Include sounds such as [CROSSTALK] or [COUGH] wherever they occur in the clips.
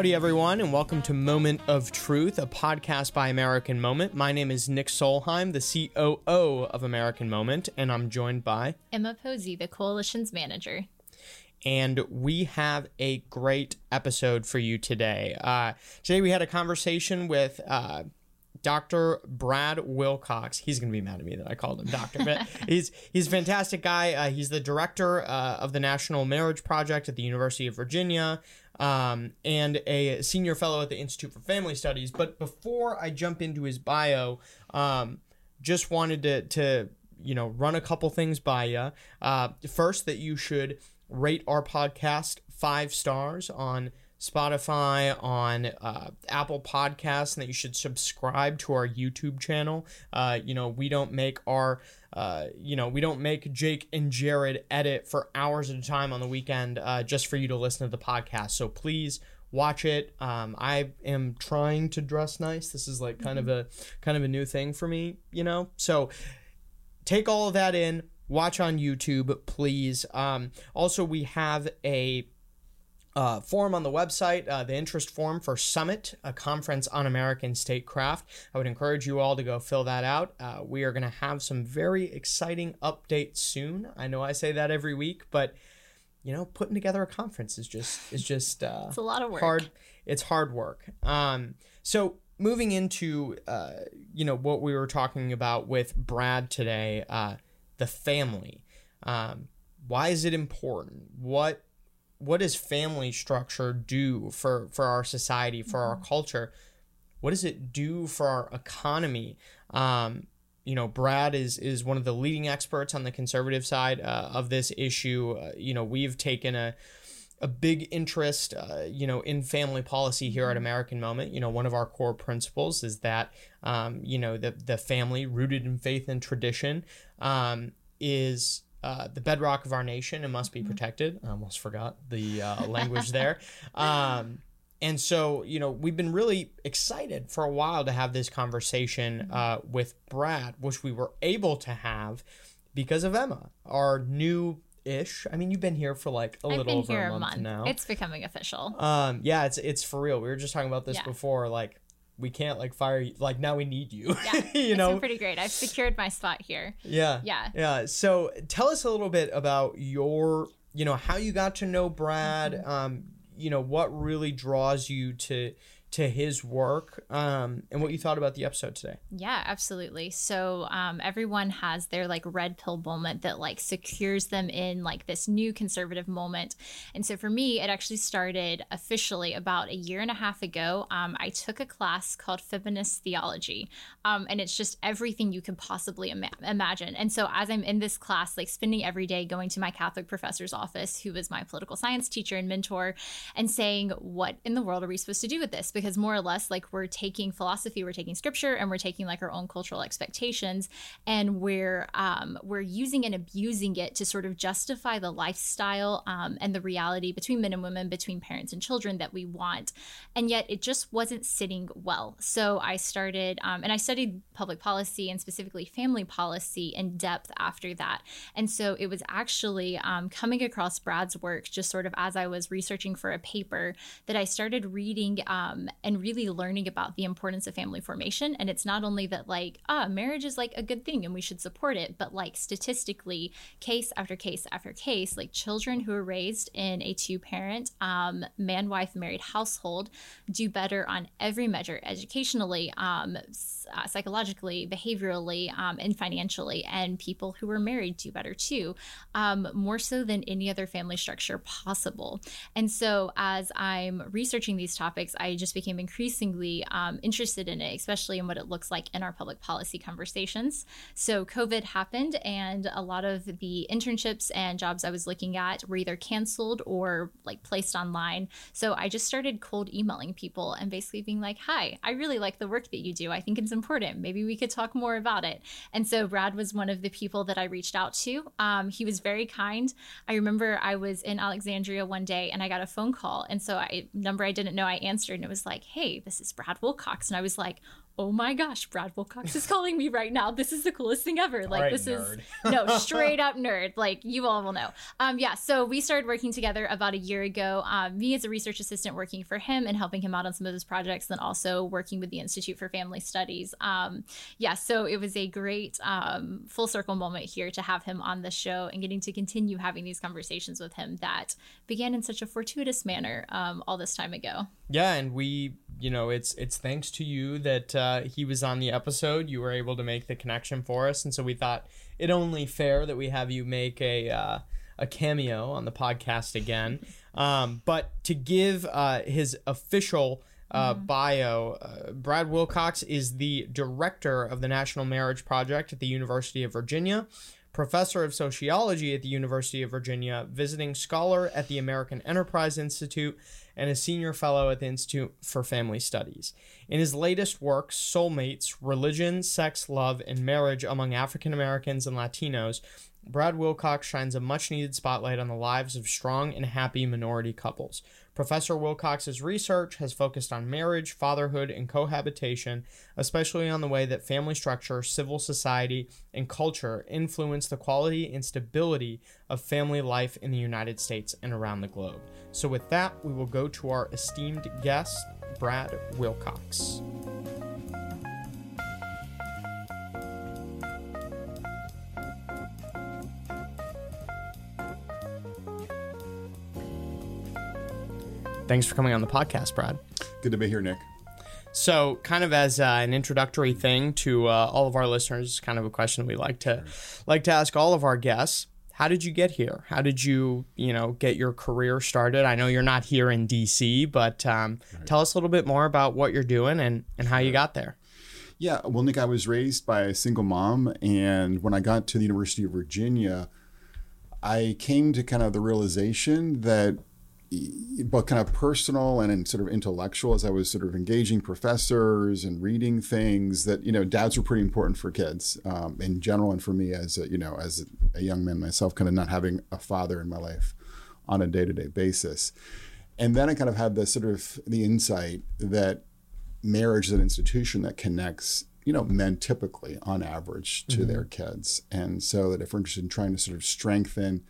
Howdy, everyone, and welcome to Moment of Truth, a podcast by American Moment. My name is Nick Solheim, the COO of American Moment, and I'm joined by Emma Posey, the coalition's manager. And we have a great episode for you today. Uh, today, we had a conversation with uh, Dr. Brad Wilcox. He's going to be mad at me that I called him doctor, but [LAUGHS] he's he's a fantastic guy. Uh, he's the director uh, of the National Marriage Project at the University of Virginia um, and a senior fellow at the Institute for Family Studies. But before I jump into his bio, um, just wanted to, to you know run a couple things by you. Uh, first, that you should rate our podcast five stars on Spotify, on uh, Apple Podcasts, and that you should subscribe to our YouTube channel. Uh, you know, we don't make our, uh, you know, we don't make Jake and Jared edit for hours at a time on the weekend uh, just for you to listen to the podcast. So please watch it. Um, I am trying to dress nice. This is like kind of a kind of a new thing for me, you know. So take all of that in. Watch on YouTube, please. Um, also, we have a uh, form on the website, uh, the interest form for Summit, a conference on American statecraft. I would encourage you all to go fill that out. Uh, we are going to have some very exciting updates soon. I know I say that every week, but you know, putting together a conference is just is just uh, it's a lot of work. Hard. It's hard work. Um, so moving into uh, you know what we were talking about with Brad today, uh, the family. Um, why is it important? What what does family structure do for for our society for our culture? What does it do for our economy? Um, you know brad is is one of the leading experts on the conservative side uh, of this issue. Uh, you know we've taken a a big interest, uh, you know, in family policy here at American Moment. You know, one of our core principles is that, um, you know, the the family rooted in faith and tradition um, is uh, the bedrock of our nation and must be mm-hmm. protected. I almost forgot the uh, [LAUGHS] language there. Um, and so, you know, we've been really excited for a while to have this conversation mm-hmm. uh, with Brad, which we were able to have because of Emma, our new ish. I mean, you've been here for like a I've little over a month, month, now. It's becoming official. Um, yeah, it's it's for real. We were just talking about this yeah. before. Like, we can't like fire you. Like now we need you. Yeah, [LAUGHS] you know, pretty great. I've secured my spot here. Yeah, yeah, yeah. So tell us a little bit about your, you know, how you got to know Brad. Mm-hmm. Um, you know, what really draws you to to his work um, and what you thought about the episode today. Yeah, absolutely. So um, everyone has their like red pill moment that like secures them in like this new conservative moment. And so for me, it actually started officially about a year and a half ago. Um, I took a class called Feminist Theology, um, and it's just everything you could possibly ima- imagine. And so as I'm in this class, like spending every day going to my Catholic professor's office, who was my political science teacher and mentor, and saying, "What in the world are we supposed to do with this?" Because more or less like we're taking philosophy, we're taking scripture, and we're taking like our own cultural expectations, and we're um, we're using and abusing it to sort of justify the lifestyle um, and the reality between men and women, between parents and children that we want, and yet it just wasn't sitting well. So I started, um, and I studied public policy and specifically family policy in depth after that, and so it was actually um, coming across Brad's work just sort of as I was researching for a paper that I started reading um, and really learning about the importance of family formation. And it's not only that, like, ah, marriage is like a good thing and we should support it, but like statistically, case after case after case, like children who are raised in a two parent, um, man wife married household do better on every measure educationally, um, uh, psychologically, behaviorally, um, and financially. And people who are married do better too, um, more so than any other family structure possible. And so as I'm researching these topics, I just became increasingly um, interested in it, especially in what it looks like in our public policy conversations. So COVID happened, and a lot of the internships and jobs I was looking at were either canceled or like placed online. So I just started cold emailing people and basically being like, "Hi, I really like the work that you do. I think it's important. Maybe we could talk more about it." And so Brad was one of the people that I reached out to. Um, he was very kind. I remember I was in Alexandria one day and I got a phone call, and so I number I didn't know I answered, and it was like, hey, this is Brad Wilcox. And I was like, oh my gosh, Brad Wilcox is calling me right now. This is the coolest thing ever. Like right, this nerd. is [LAUGHS] no straight [LAUGHS] up nerd. Like you all will know. Um, yeah. So we started working together about a year ago. Um, me as a research assistant working for him and helping him out on some of his projects, then also working with the Institute for Family Studies. Um, yeah. So it was a great um, full circle moment here to have him on the show and getting to continue having these conversations with him that began in such a fortuitous manner um, all this time ago. Yeah, and we, you know, it's it's thanks to you that uh, he was on the episode. You were able to make the connection for us, and so we thought it only fair that we have you make a uh, a cameo on the podcast again. [LAUGHS] Um, but to give uh, his official uh, bio, uh, Brad Wilcox is the director of the National Marriage Project at the University of Virginia professor of sociology at the University of Virginia, visiting scholar at the American Enterprise Institute, and a senior fellow at the Institute for Family Studies. In his latest work, Soulmates Religion, Sex, Love, and Marriage Among African Americans and Latinos, Brad Wilcox shines a much needed spotlight on the lives of strong and happy minority couples. Professor Wilcox's research has focused on marriage, fatherhood, and cohabitation, especially on the way that family structure, civil society, and culture influence the quality and stability of family life in the United States and around the globe. So, with that, we will go to our esteemed guest, Brad Wilcox. Thanks for coming on the podcast, Brad. Good to be here, Nick. So, kind of as uh, an introductory thing to uh, all of our listeners, kind of a question we like to like to ask all of our guests. How did you get here? How did you, you know, get your career started? I know you're not here in DC, but um, right. tell us a little bit more about what you're doing and, and how you got there. Yeah, well, Nick, I was raised by a single mom, and when I got to the University of Virginia, I came to kind of the realization that both kind of personal and sort of intellectual as I was sort of engaging professors and reading things that you know dads were pretty important for kids um, in general and for me as a, you know as a young man myself kind of not having a father in my life on a day-to-day basis and then I kind of had the sort of the insight that marriage is an institution that connects you know men typically on average to mm-hmm. their kids and so that if we're interested in trying to sort of strengthen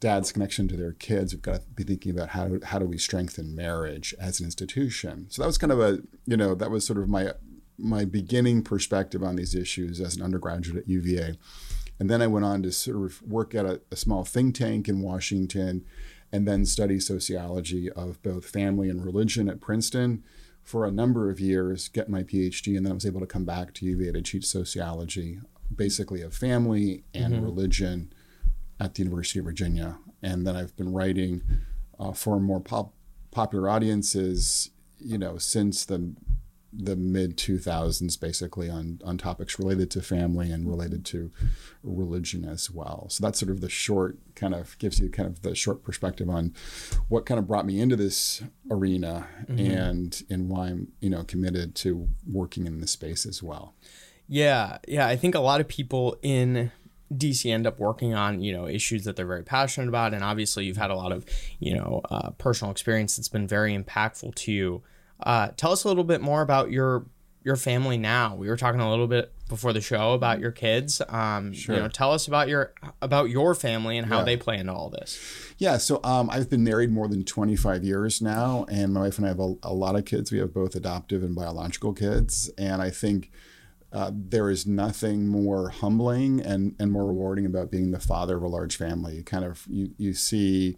dad's connection to their kids, we've got to be thinking about how do, how do we strengthen marriage as an institution. So that was kind of a you know that was sort of my my beginning perspective on these issues as an undergraduate at UVA, and then I went on to sort of work at a, a small think tank in Washington, and then study sociology of both family and religion at Princeton for a number of years, get my PhD, and then I was able to come back to UVA to teach sociology, basically of family and mm-hmm. religion at the University of Virginia. And then I've been writing uh, for more pop- popular audiences, you know, since the the mid 2000s basically on on topics related to family and related to religion as well so that's sort of the short kind of gives you kind of the short perspective on what kind of brought me into this arena mm-hmm. and and why I'm you know committed to working in this space as well yeah yeah I think a lot of people in DC end up working on you know issues that they're very passionate about, and obviously you've had a lot of you know uh, personal experience that's been very impactful to you. Uh, tell us a little bit more about your your family now. We were talking a little bit before the show about your kids. Um, sure. You know, tell us about your about your family and how yeah. they play into all this. Yeah, so um, I've been married more than 25 years now, and my wife and I have a, a lot of kids. We have both adoptive and biological kids, and I think uh, there is nothing more humbling and, and more rewarding about being the father of a large family. You kind of you, you see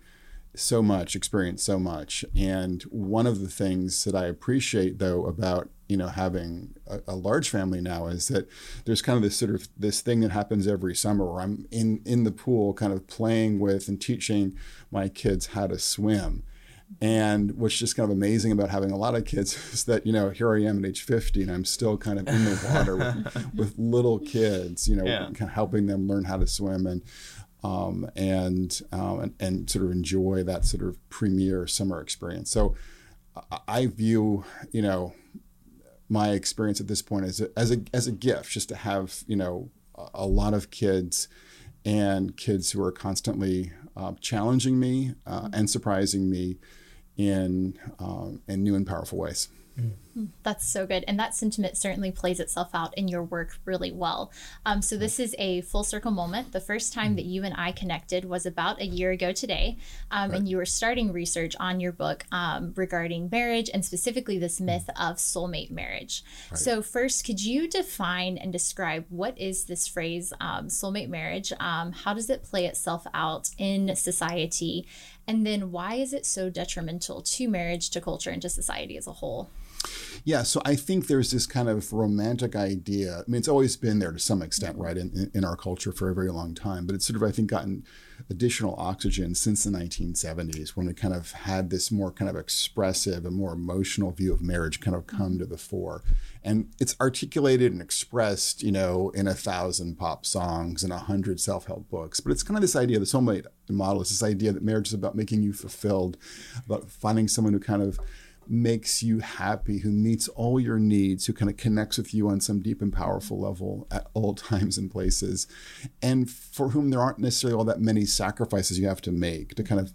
so much, experience so much. And one of the things that I appreciate though about you know having a, a, large family now is that there's kind of this sort of this thing that happens every summer where I'm in in the pool kind of playing with and teaching my kids how to swim and what's just kind of amazing about having a lot of kids [LAUGHS] is that, you know, here I am at age 50 and I'm still kind of in the water with, [LAUGHS] with little kids, you know, yeah. kind of helping them learn how to swim and, um, and, um, and, and sort of enjoy that sort of premier summer experience. So I view, you know, my experience at this point as a, as a, as a gift, just to have, you know, a lot of kids and kids who are constantly uh, challenging me uh, and surprising me in um, in new and powerful ways. That's so good. And that sentiment certainly plays itself out in your work really well. Um, so, this is a full circle moment. The first time that you and I connected was about a year ago today. Um, right. And you were starting research on your book um, regarding marriage and specifically this myth of soulmate marriage. Right. So, first, could you define and describe what is this phrase, um, soulmate marriage? Um, how does it play itself out in society? And then, why is it so detrimental to marriage, to culture, and to society as a whole? Yeah, so I think there's this kind of romantic idea. I mean, it's always been there to some extent, right, in, in our culture for a very long time, but it's sort of, I think, gotten additional oxygen since the 1970s when we kind of had this more kind of expressive and more emotional view of marriage kind of come mm-hmm. to the fore. And it's articulated and expressed, you know, in a thousand pop songs and a hundred self help books. But it's kind of this idea, the soulmate model is this idea that marriage is about making you fulfilled, about finding someone who kind of makes you happy, who meets all your needs, who kind of connects with you on some deep and powerful level at all [LAUGHS] times and places, and for whom there aren't necessarily all that many sacrifices you have to make to kind of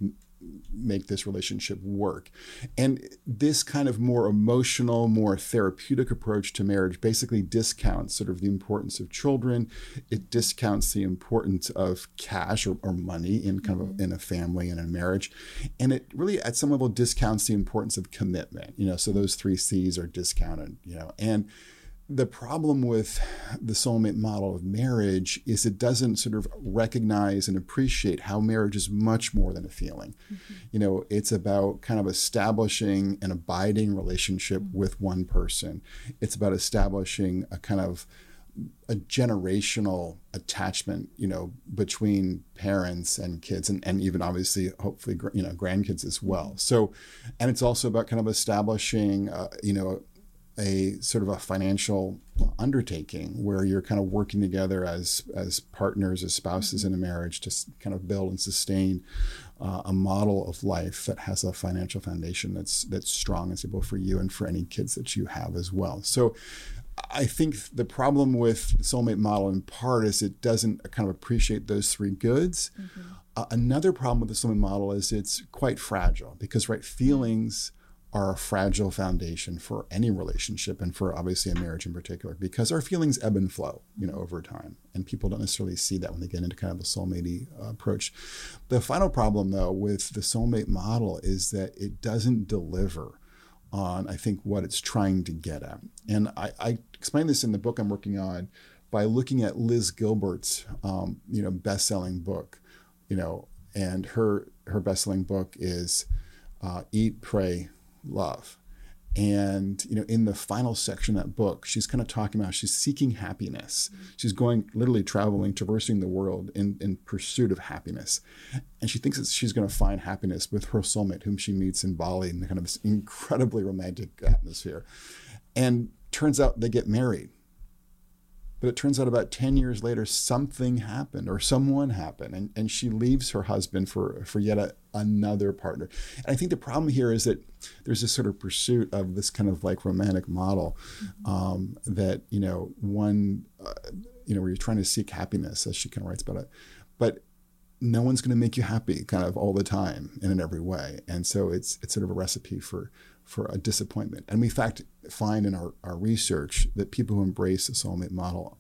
make this relationship work. And this kind of more emotional, more therapeutic approach to marriage basically discounts sort of the importance of children. It discounts the importance of cash or, or money in kind of a, mm-hmm. in a family and a marriage. And it really at some level discounts the importance of commitment. You know, so those three C's are discounted, you know, and the problem with the soulmate model of marriage is it doesn't sort of recognize and appreciate how marriage is much more than a feeling. Mm-hmm. You know, it's about kind of establishing an abiding relationship mm-hmm. with one person. It's about establishing a kind of a generational attachment, you know, between parents and kids, and, and even obviously, hopefully, you know, grandkids as well. Mm-hmm. So, and it's also about kind of establishing, uh, you know, a sort of a financial undertaking where you're kind of working together as as partners as spouses in a marriage to kind of build and sustain uh, a model of life that has a financial foundation that's that's strong and stable for you and for any kids that you have as well so I think the problem with the soulmate model in part is it doesn't kind of appreciate those three goods. Mm-hmm. Uh, another problem with the soulmate model is it's quite fragile because right feelings are a fragile foundation for any relationship and for obviously a marriage in particular because our feelings ebb and flow you know over time and people don't necessarily see that when they get into kind of the soulmate uh, approach. The final problem though with the soulmate model is that it doesn't deliver on i think what it's trying to get at. And i, I explain this in the book i'm working on by looking at liz gilbert's um, you know best-selling book you know and her her best-selling book is uh, eat pray love. And you know, in the final section of that book, she's kind of talking about she's seeking happiness. She's going literally traveling, traversing the world in, in pursuit of happiness. And she thinks that she's going to find happiness with her soulmate, whom she meets in Bali in kind of this incredibly romantic atmosphere. And turns out they get married. But it turns out about 10 years later, something happened or someone happened, and, and she leaves her husband for, for yet a, another partner. And I think the problem here is that there's this sort of pursuit of this kind of like romantic model um, that, you know, one, uh, you know, where you're trying to seek happiness, as she kind of writes about it. But no one's going to make you happy kind of all the time and in every way. And so it's, it's sort of a recipe for, for a disappointment. And we, in fact, find in our, our research that people who embrace the soulmate model,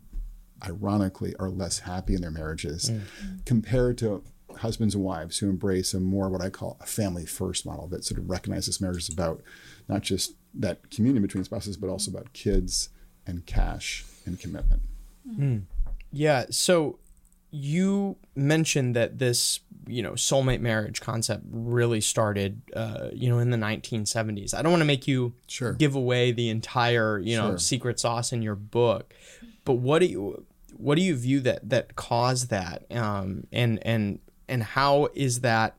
ironically, are less happy in their marriages mm. compared to husbands and wives who embrace a more what I call a family first model that sort of recognizes marriage is about not just that communion between spouses, but also about kids and cash and commitment. Mm. Yeah. So you mentioned that this you know soulmate marriage concept really started uh, you know in the 1970s i don't want to make you sure. give away the entire you know sure. secret sauce in your book but what do you what do you view that that caused that um, and and and how is that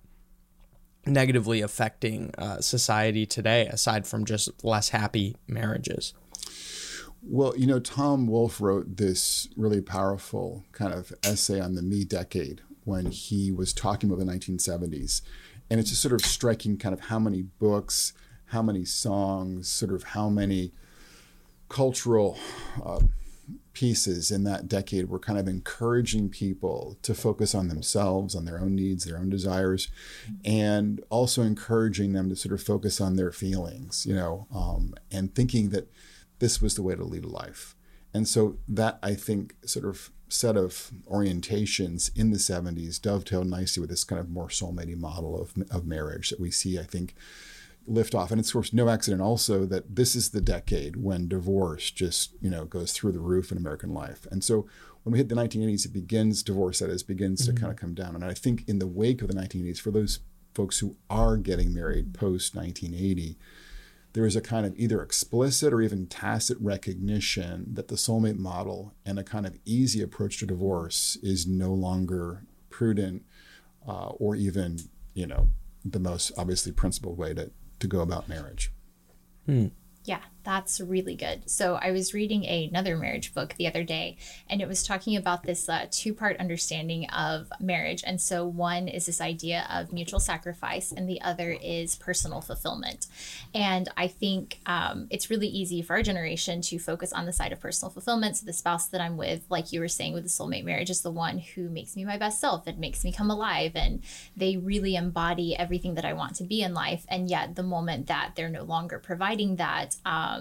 negatively affecting uh, society today aside from just less happy marriages well, you know, Tom Wolfe wrote this really powerful kind of essay on the me decade when he was talking about the 1970s. And it's just sort of striking kind of how many books, how many songs, sort of how many cultural uh, pieces in that decade were kind of encouraging people to focus on themselves, on their own needs, their own desires, and also encouraging them to sort of focus on their feelings, you know, um, and thinking that this was the way to lead a life. And so that I think sort of set of orientations in the 70s dovetailed nicely with this kind of more soulmate model of, of marriage that we see, I think, lift off. And it's of course no accident also that this is the decade when divorce just, you know, goes through the roof in American life. And so when we hit the 1980s, it begins, divorce that is, begins mm-hmm. to kind of come down. And I think in the wake of the 1980s, for those folks who are getting married post 1980, there is a kind of either explicit or even tacit recognition that the soulmate model and a kind of easy approach to divorce is no longer prudent uh, or even, you know, the most obviously principled way to, to go about marriage. Hmm. Yeah, that's really good. So I was reading another marriage book the other day, and it was talking about this uh, two-part understanding of marriage. And so one is this idea of mutual sacrifice, and the other is personal fulfillment. And I think um, it's really easy for our generation to focus on the side of personal fulfillment. So the spouse that I'm with, like you were saying with the soulmate marriage, is the one who makes me my best self. It makes me come alive, and they really embody everything that I want to be in life. And yet, the moment that they're no longer providing that um,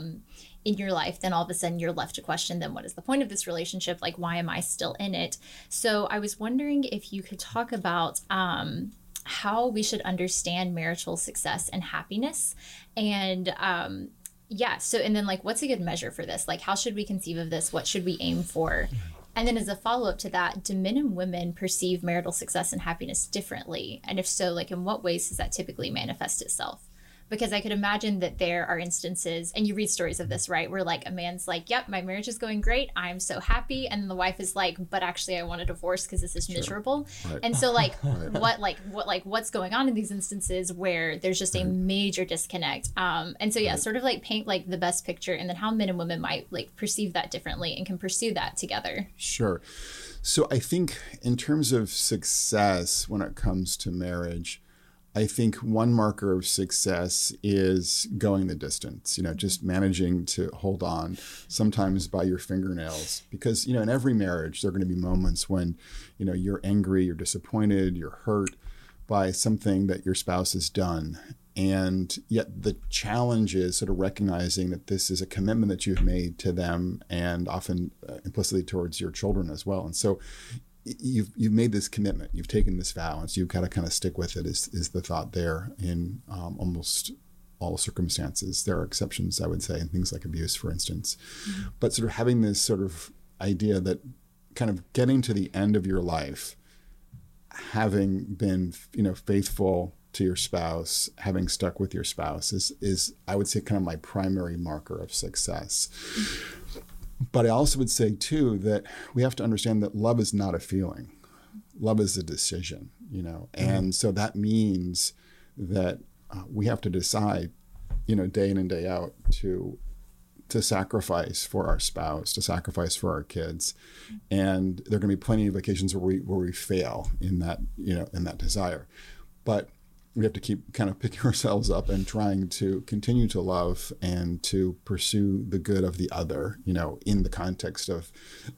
in your life, then all of a sudden you're left to question then what is the point of this relationship? Like, why am I still in it? So I was wondering if you could talk about um, how we should understand marital success and happiness. And um, yeah so and then like what's a good measure for this? Like how should we conceive of this? What should we aim for? And then as a follow-up to that do men and women perceive marital success and happiness differently? And if so like in what ways does that typically manifest itself because I could imagine that there are instances, and you read stories of this, right? Where like a man's like, "Yep, my marriage is going great. I'm so happy," and then the wife is like, "But actually, I want a divorce because this is sure. miserable." Right. And so, like, [LAUGHS] right. what, like, what, like, what's going on in these instances where there's just a major disconnect? Um, and so, yeah, sort of like paint like the best picture, and then how men and women might like perceive that differently and can pursue that together. Sure. So I think in terms of success when it comes to marriage I think one marker of success is going the distance, you know, just managing to hold on sometimes by your fingernails. Because, you know, in every marriage, there are going to be moments when, you know, you're angry, you're disappointed, you're hurt by something that your spouse has done. And yet the challenge is sort of recognizing that this is a commitment that you've made to them and often uh, implicitly towards your children as well. And so you've you've made this commitment, you've taken this vow, and so you've got to kind of stick with it. Is is the thought there in um, almost all circumstances? There are exceptions, I would say, in things like abuse, for instance. Mm-hmm. But sort of having this sort of idea that kind of getting to the end of your life, having been you know faithful to your spouse, having stuck with your spouse is is I would say kind of my primary marker of success. Mm-hmm but I also would say, too, that we have to understand that love is not a feeling, love is a decision, you know. Mm-hmm. And so that means that uh, we have to decide, you know, day in and day out to to sacrifice for our spouse, to sacrifice for our kids, and there are going to be plenty of occasions where we where we fail in that you know in that desire, but we have to keep kind of picking [LAUGHS] ourselves up and trying to continue to love and to pursue the good of the other, you know, in the context of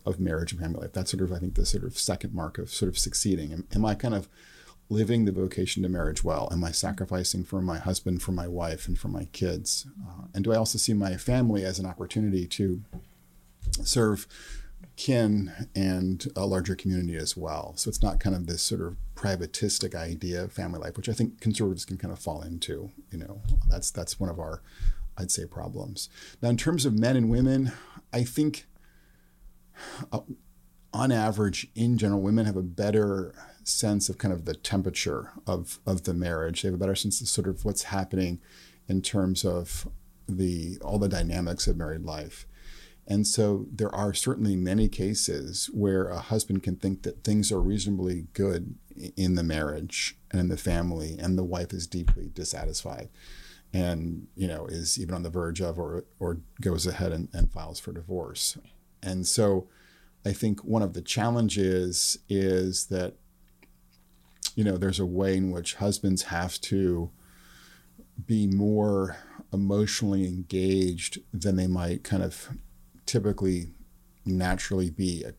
of marriage and family life. That's sort of, I think, the sort of second mark of sort of succeeding. Am, am I kind of living the vocation to marriage well? Am I sacrificing for my husband, for my wife, and for my kids? Uh, and do I also see my family as an opportunity to serve kin and a larger community as well. So it's not kind of this sort of privatistic idea of family life, which I think conservatives can kind of fall into. You know, that's that's one of our, I'd say, problems. Now, in terms of men and women, I think, uh, on average, in general, women have a better sense of kind of the temperature of of the marriage. They have a better sense of sort of what's happening in terms of the all the dynamics of married life. And so there are certainly many cases where a husband can think that things are reasonably good in the marriage and in the family, and the wife is deeply dissatisfied and you know is even on the verge of or or goes ahead and, and files for divorce. And so I think one of the challenges is that you know there's a way in which husbands have to be more emotionally engaged than they might kind of typically naturally be uh,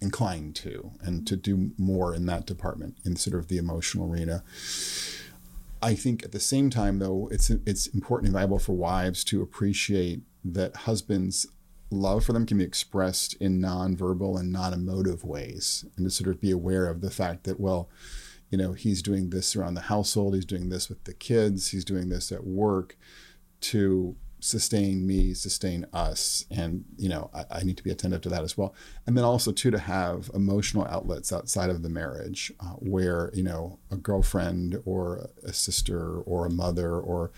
inclined to and to do more in that department in sort of the emotional arena. I think at the same time, though, it's it's important and valuable for wives to appreciate that husbands' love for them can be expressed in nonverbal and non-emotive ways, and to sort of be aware of the fact that well, you know, he's doing this around the household, he's doing this with the kids, he's doing this at work, to sustain me, sustain us, and you know I, I, need to be attentive to that as well. And then also too to have emotional outlets outside of the marriage, uh, where you know a girlfriend or a sister or a mother or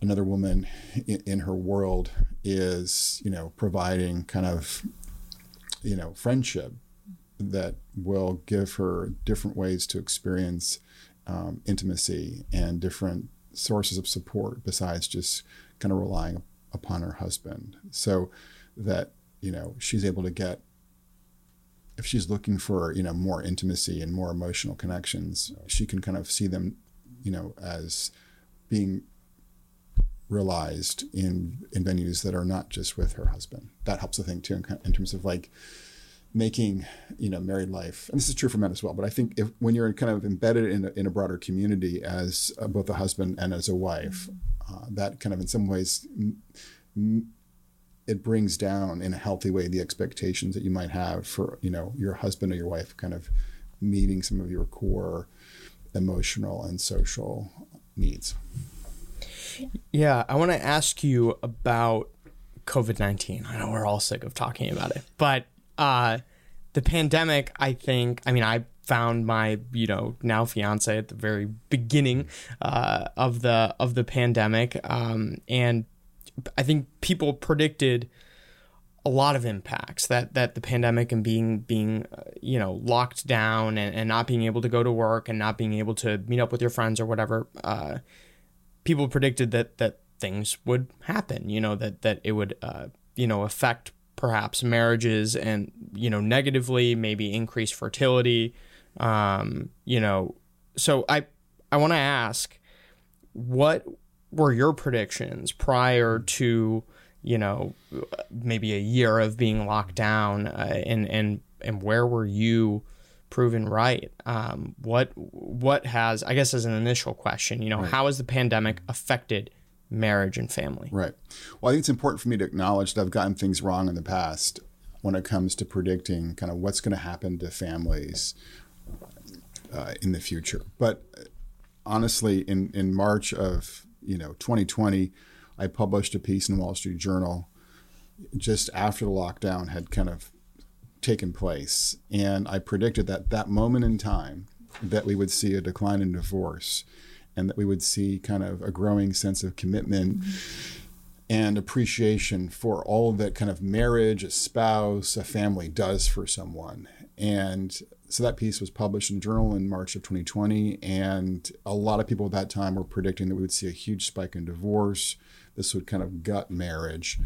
another woman in, in her world is you know providing kind of you know friendship that will give her different ways to experience um, intimacy and different sources of support besides just kind of relying upon her husband. So that you know she's able to get if she's looking for you know more intimacy and more emotional connections she can kind of see them you know as being realized in in venues that are not just with her husband. That helps i think too in, in terms of like making you know married life and this is true for men as well but i think if when you're kind of embedded in a, in a broader community as uh, both a husband and as a wife uh, that kind of in some ways m- it brings down in a healthy way the expectations that you might have for you know your husband or your wife kind of meeting some of your core emotional and social needs. Yeah i want to ask you about covid-19 i know we're all sick of talking about it but uh, the pandemic, I think, I mean, I found my, you know, now fiance at the very beginning uh, of the of the pandemic, um, and I think people predicted a lot of impacts that that the pandemic and being being uh, you know locked down and, and not being able to go to work and not being able to meet up with your friends or whatever uh, people predicted that that things would happen you know that that it would uh, you know affect perhaps marriages and you know negatively maybe increase fertility um, you know so i i want to ask what were your predictions prior to you know maybe a year of being locked down uh, and and and where were you proven right um, what what has i guess as an initial question you know right. how has the pandemic affected marriage and family. Right. Well, I think it's important for me to acknowledge that I've gotten things wrong in the past when it comes to predicting kind of what's going to happen to families uh, in the future. But honestly, in, in March of you know 2020, I published a piece in Wall Street Journal just after the lockdown had kind of taken place, and I predicted that that moment in time that we would see a decline in divorce and that we would see kind of a growing sense of commitment mm-hmm. and appreciation for all that kind of marriage, a spouse, a family does for someone. And so that piece was published in the Journal in March of 2020, and a lot of people at that time were predicting that we would see a huge spike in divorce. This would kind of gut marriage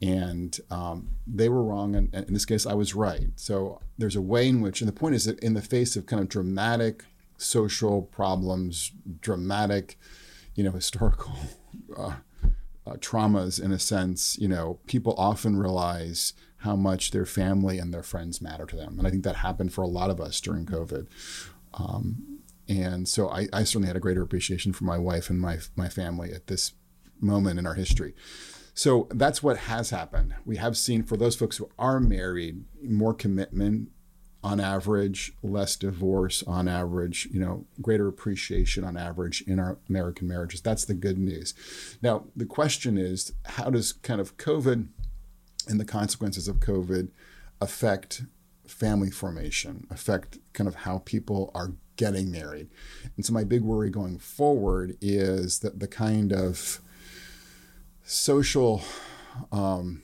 and um, they were wrong and, and, in this case i was right so there's a way in which and the point is that in the face of kind of dramatic social problems, dramatic, you know, historical [LAUGHS] uh, uh, traumas in a sense, you know, people often realize how much their family and their friends matter to them. And I think that happened for a lot of us during COVID. Um, and so I, I, certainly had a greater appreciation for my wife and my, my family at this moment in our history. So that's what has happened. We have seen for those folks who are married more commitment, on average, less divorce on average, you know, greater appreciation on average in our American marriages. That's the good news. Now, the question is how does kind of COVID and the consequences of COVID affect family formation, affect kind of how people are getting married? And so, my big worry going forward is that the kind of social um,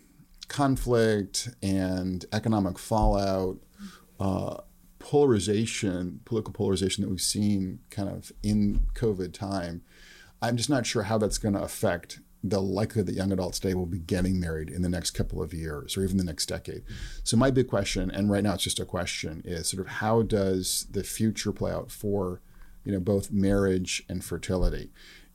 conflict and economic fallout uh, polarization, political polarization that we've seen kind of in COVID time, I'm just not sure how that's going to affect the likelihood that young adults today will be getting married in the next couple of years or even the next decade. So my big question, and right now it's just a question, is sort of how does the future play out for, you know, both marriage and fertility?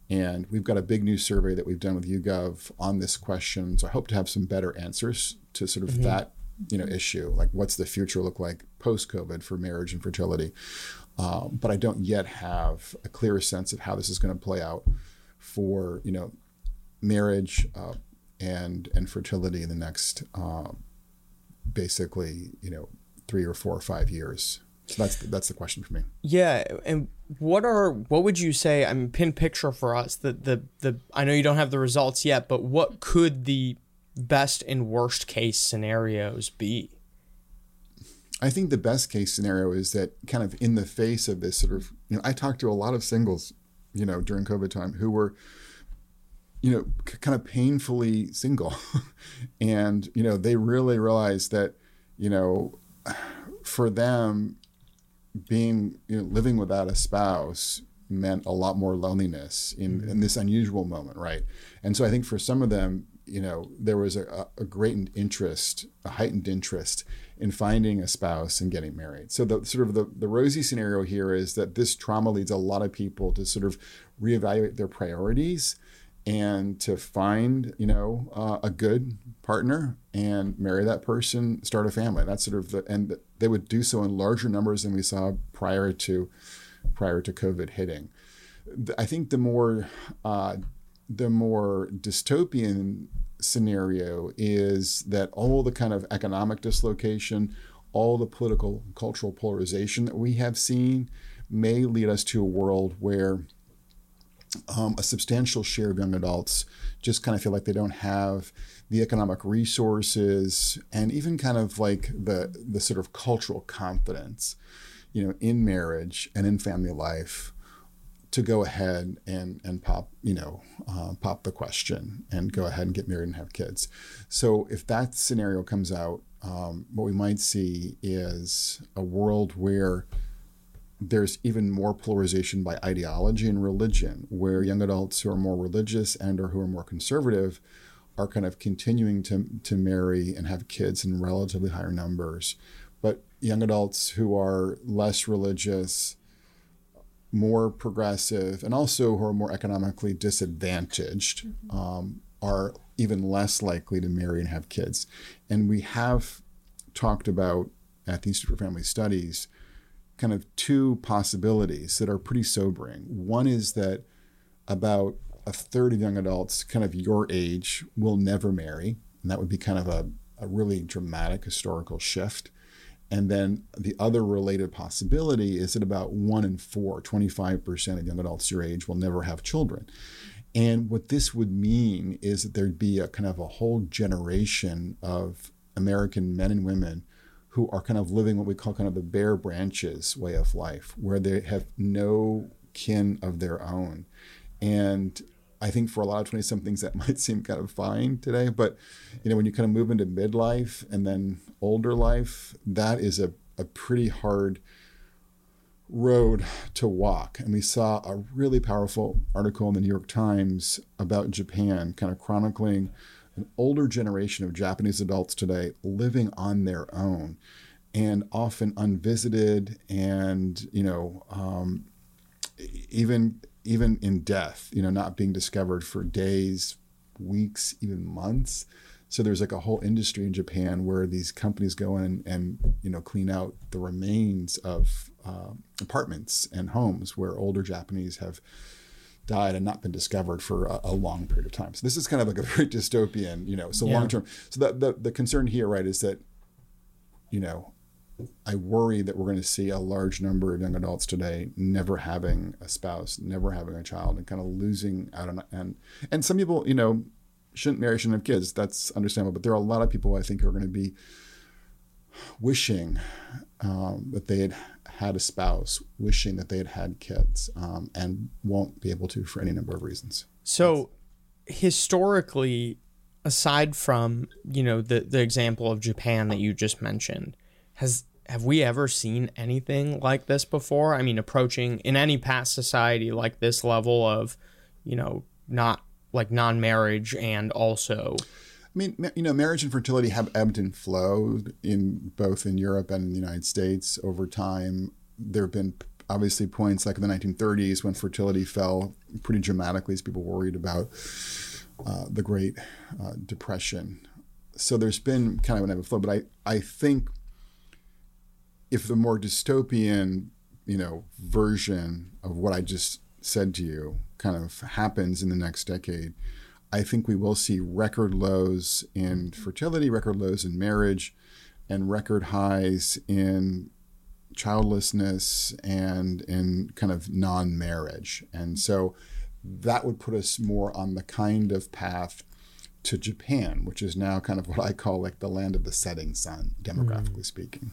And we've got a big new survey that we've done with YouGov on this question. So I hope to have some better answers to sort of mm-hmm. that you know issue like what's the future look like post covid for marriage and fertility um, but i don't yet have a clear sense of how this is going to play out for you know marriage uh, and and fertility in the next uh, basically you know three or four or five years so that's that's the question for me Yeah, and what are what would you say? I mean, pin picture for us. The the the. I know you don't have the results yet, but what could the best and worst case scenarios be? I think the best case scenario is that kind of in the face of this sort of, you know, I talked to a lot of singles, you know, during COVID time who were, you know, c- kind of painfully single. [LAUGHS] and, you know, they really realized that, you know, for them, being, you know, living without a spouse meant a lot more loneliness in, in mm-hmm. this unusual moment, right? And so I think for some of them, you know, there was a, a great interest, a heightened interest in finding a spouse and getting married. So the sort of the, the rosy scenario here is that this trauma leads a lot of people to sort of reevaluate their priorities and to find, you know, uh, a good partner and marry that person, start a family. That's sort of the and they would do so in larger numbers than we saw prior to prior to COVID hitting. I think the more uh, the more dystopian scenario is that all the kind of economic dislocation, all the political cultural polarization that we have seen may lead us to a world where um, a substantial share of young adults just kind of feel like they don't have the economic resources and even kind of like the the sort of cultural confidence, you know, in marriage and in family life to go ahead and and pop you know uh, pop the question and go ahead and get married and have kids. So if that scenario comes out, um, what we might see is a world where there's even more polarization by ideology and religion, where young adults who are more religious and or who are more conservative are kind of continuing to, to marry and have kids in relatively higher numbers. But young adults who are less religious, more progressive, and also who are more economically disadvantaged um, are even less likely to marry and have kids. And we have talked about at the Institute for Family Studies kind of two possibilities that are pretty sobering. One is that about a third of young adults, kind of your age, will never marry. And that would be kind of a, a really dramatic historical shift. And then the other related possibility is that about one in four, 25% of young adults your age, will never have children. And what this would mean is that there'd be a kind of a whole generation of American men and women who are kind of living what we call kind of the bare branches way of life, where they have no kin of their own. And I think for a lot of 20 somethings that [LAUGHS] might seem kind of fine today, but you know, when you kind of move into midlife and then older life, that is a, a pretty hard road to walk. And we saw a really powerful article in the New York Times about Japan, kind of chronicling an older generation of Japanese adults today living on their own and often unvisited and, you know, um, even even in death, you know, not being discovered for days, weeks, even months. So there's like a whole industry in Japan where these companies go in and you know clean out the remains of uh, apartments and homes where older Japanese have died and not been discovered for a, a, long period of time. So this is kind of like a [LAUGHS] very dystopian, you know, so yeah. long term. So the, the the concern here, right, is that you know I worry that we're going to see a large number of young adults today never having a spouse, never having a child, and kind of losing out on and and some people, you know, shouldn't marry, shouldn't have kids. That's understandable, but there are a lot of people I think are going to be wishing um, that they had had a spouse, wishing that they had had kids, um, and won't be able to for any number of reasons. So, historically, aside from you know the the example of Japan that you just mentioned, has have we ever seen anything like this before? I mean, approaching in any past society like this level of, you know, not like non-marriage and also I mean, you know, marriage and fertility have ebbed and flowed in both in Europe and in the United States over time. There have been obviously points like in the 1930s when fertility fell pretty dramatically as people worried about uh, the Great uh, Depression so there's been kind of an ebb and flow, but I, I think if the more dystopian, you know, version of what I just said to you kind of happens in the next decade, I think we will see record lows in fertility, record lows in marriage, and record highs in childlessness and in kind of non marriage. And so that would put us more on the kind of path to Japan, which is now kind of what I call like the land of the setting sun, demographically mm. speaking.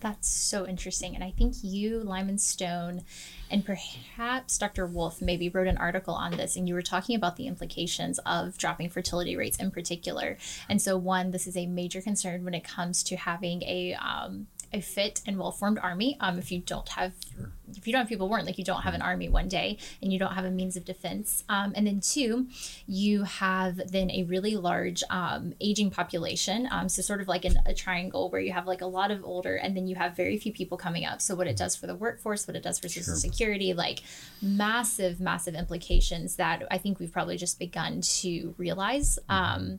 That's so interesting. And I think you, Lyman Stone, and perhaps Dr. Wolf maybe wrote an article on this, and you were talking about the implications of dropping fertility rates in particular. And so, one, this is a major concern when it comes to having a um, a fit and well formed army. Um, if you don't have sure if you don't have people warned, like you don't have an army one day and you don't have a means of defense. Um, and then two, you have then a really large um, aging population. Um, so sort of like in a triangle where you have like a lot of older and then you have very few people coming up. So what it does for the workforce, what it does for social security, like massive, massive implications that I think we've probably just begun to realize. Mm-hmm. Um,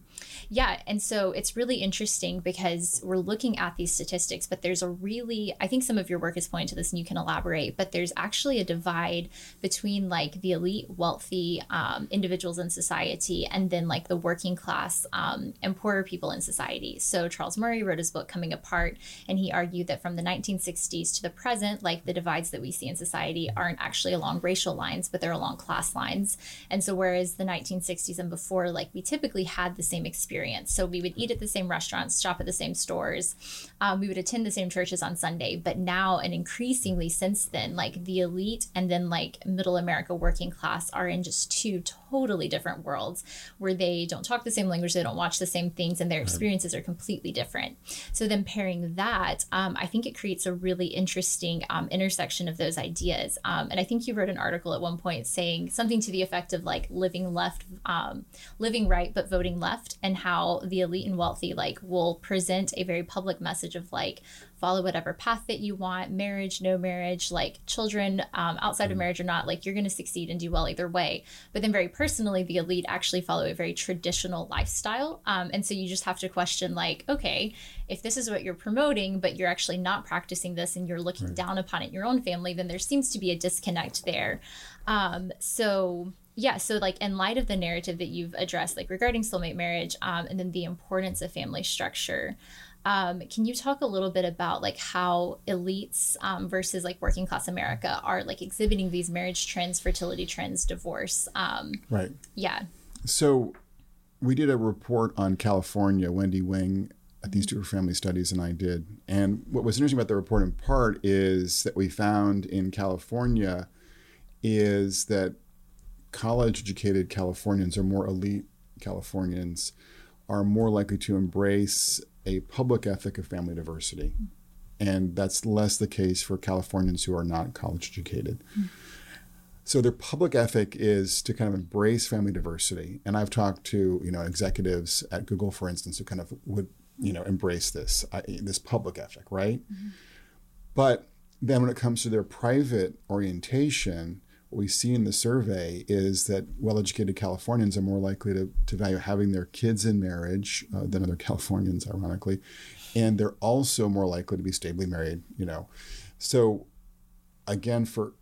yeah. And so it's really interesting because we're looking at these statistics, but there's a really, I think some of your work is pointing to this and you can elaborate but there's actually a divide between like the elite, wealthy um, individuals in society and then like the working class um, and poorer people in society. So Charles Murray wrote his book Coming Apart, and he argued that from the 1960s to the present, like the divides that we see in society aren't actually along racial lines, but they're along class lines. And so whereas the 1960s and before, like we typically had the same experience. So we would eat at the same restaurants, shop at the same stores, um, we would attend the same churches on Sunday. But now and increasingly since then, like the elite and then like middle America working class are in just two totally different worlds where they don't talk the same language, they don't watch the same things, and their experiences are completely different. So then pairing that, um, I think it creates a really interesting um, intersection of those ideas. Um, and I think you wrote an article at one point saying something to the effect of like living left, um, living right, but voting left, and how the elite and wealthy like will present a very public message of like follow whatever path that you want marriage no marriage like children um, outside of mm-hmm. marriage or not like you're going to succeed and do well either way but then very personally the elite actually follow a very traditional lifestyle um, and so you just have to question like okay if this is what you're promoting but you're actually not practicing this and you're looking right. down upon it in your own family then there seems to be a disconnect there um, so yeah so like in light of the narrative that you've addressed like regarding soulmate marriage um, and then the importance of family structure um, can you talk a little bit about like how elites um, versus like working class America are like exhibiting these marriage trends, fertility trends, divorce? Um, right. Yeah. So we did a report on California. Wendy Wang at the Institute for Family Studies and I did. And what was interesting about the report in part is that we found in California is that college educated Californians or more elite Californians are more likely to embrace a public ethic of family diversity. And that's less the case for Californians who are not college educated. So their public ethic is to kind of embrace family diversity. And I've talked to, you know, executives at Google, for instance, who kind of would, you know, embrace this, this public ethic, right? Mm-hmm. But then when it comes to their private orientation, what we see in the survey is that well-educated Californians are more likely to, to value having their kids in marriage uh, than other [LAUGHS] Californians, ironically, and they're also more likely to be stably married. You know, so again, for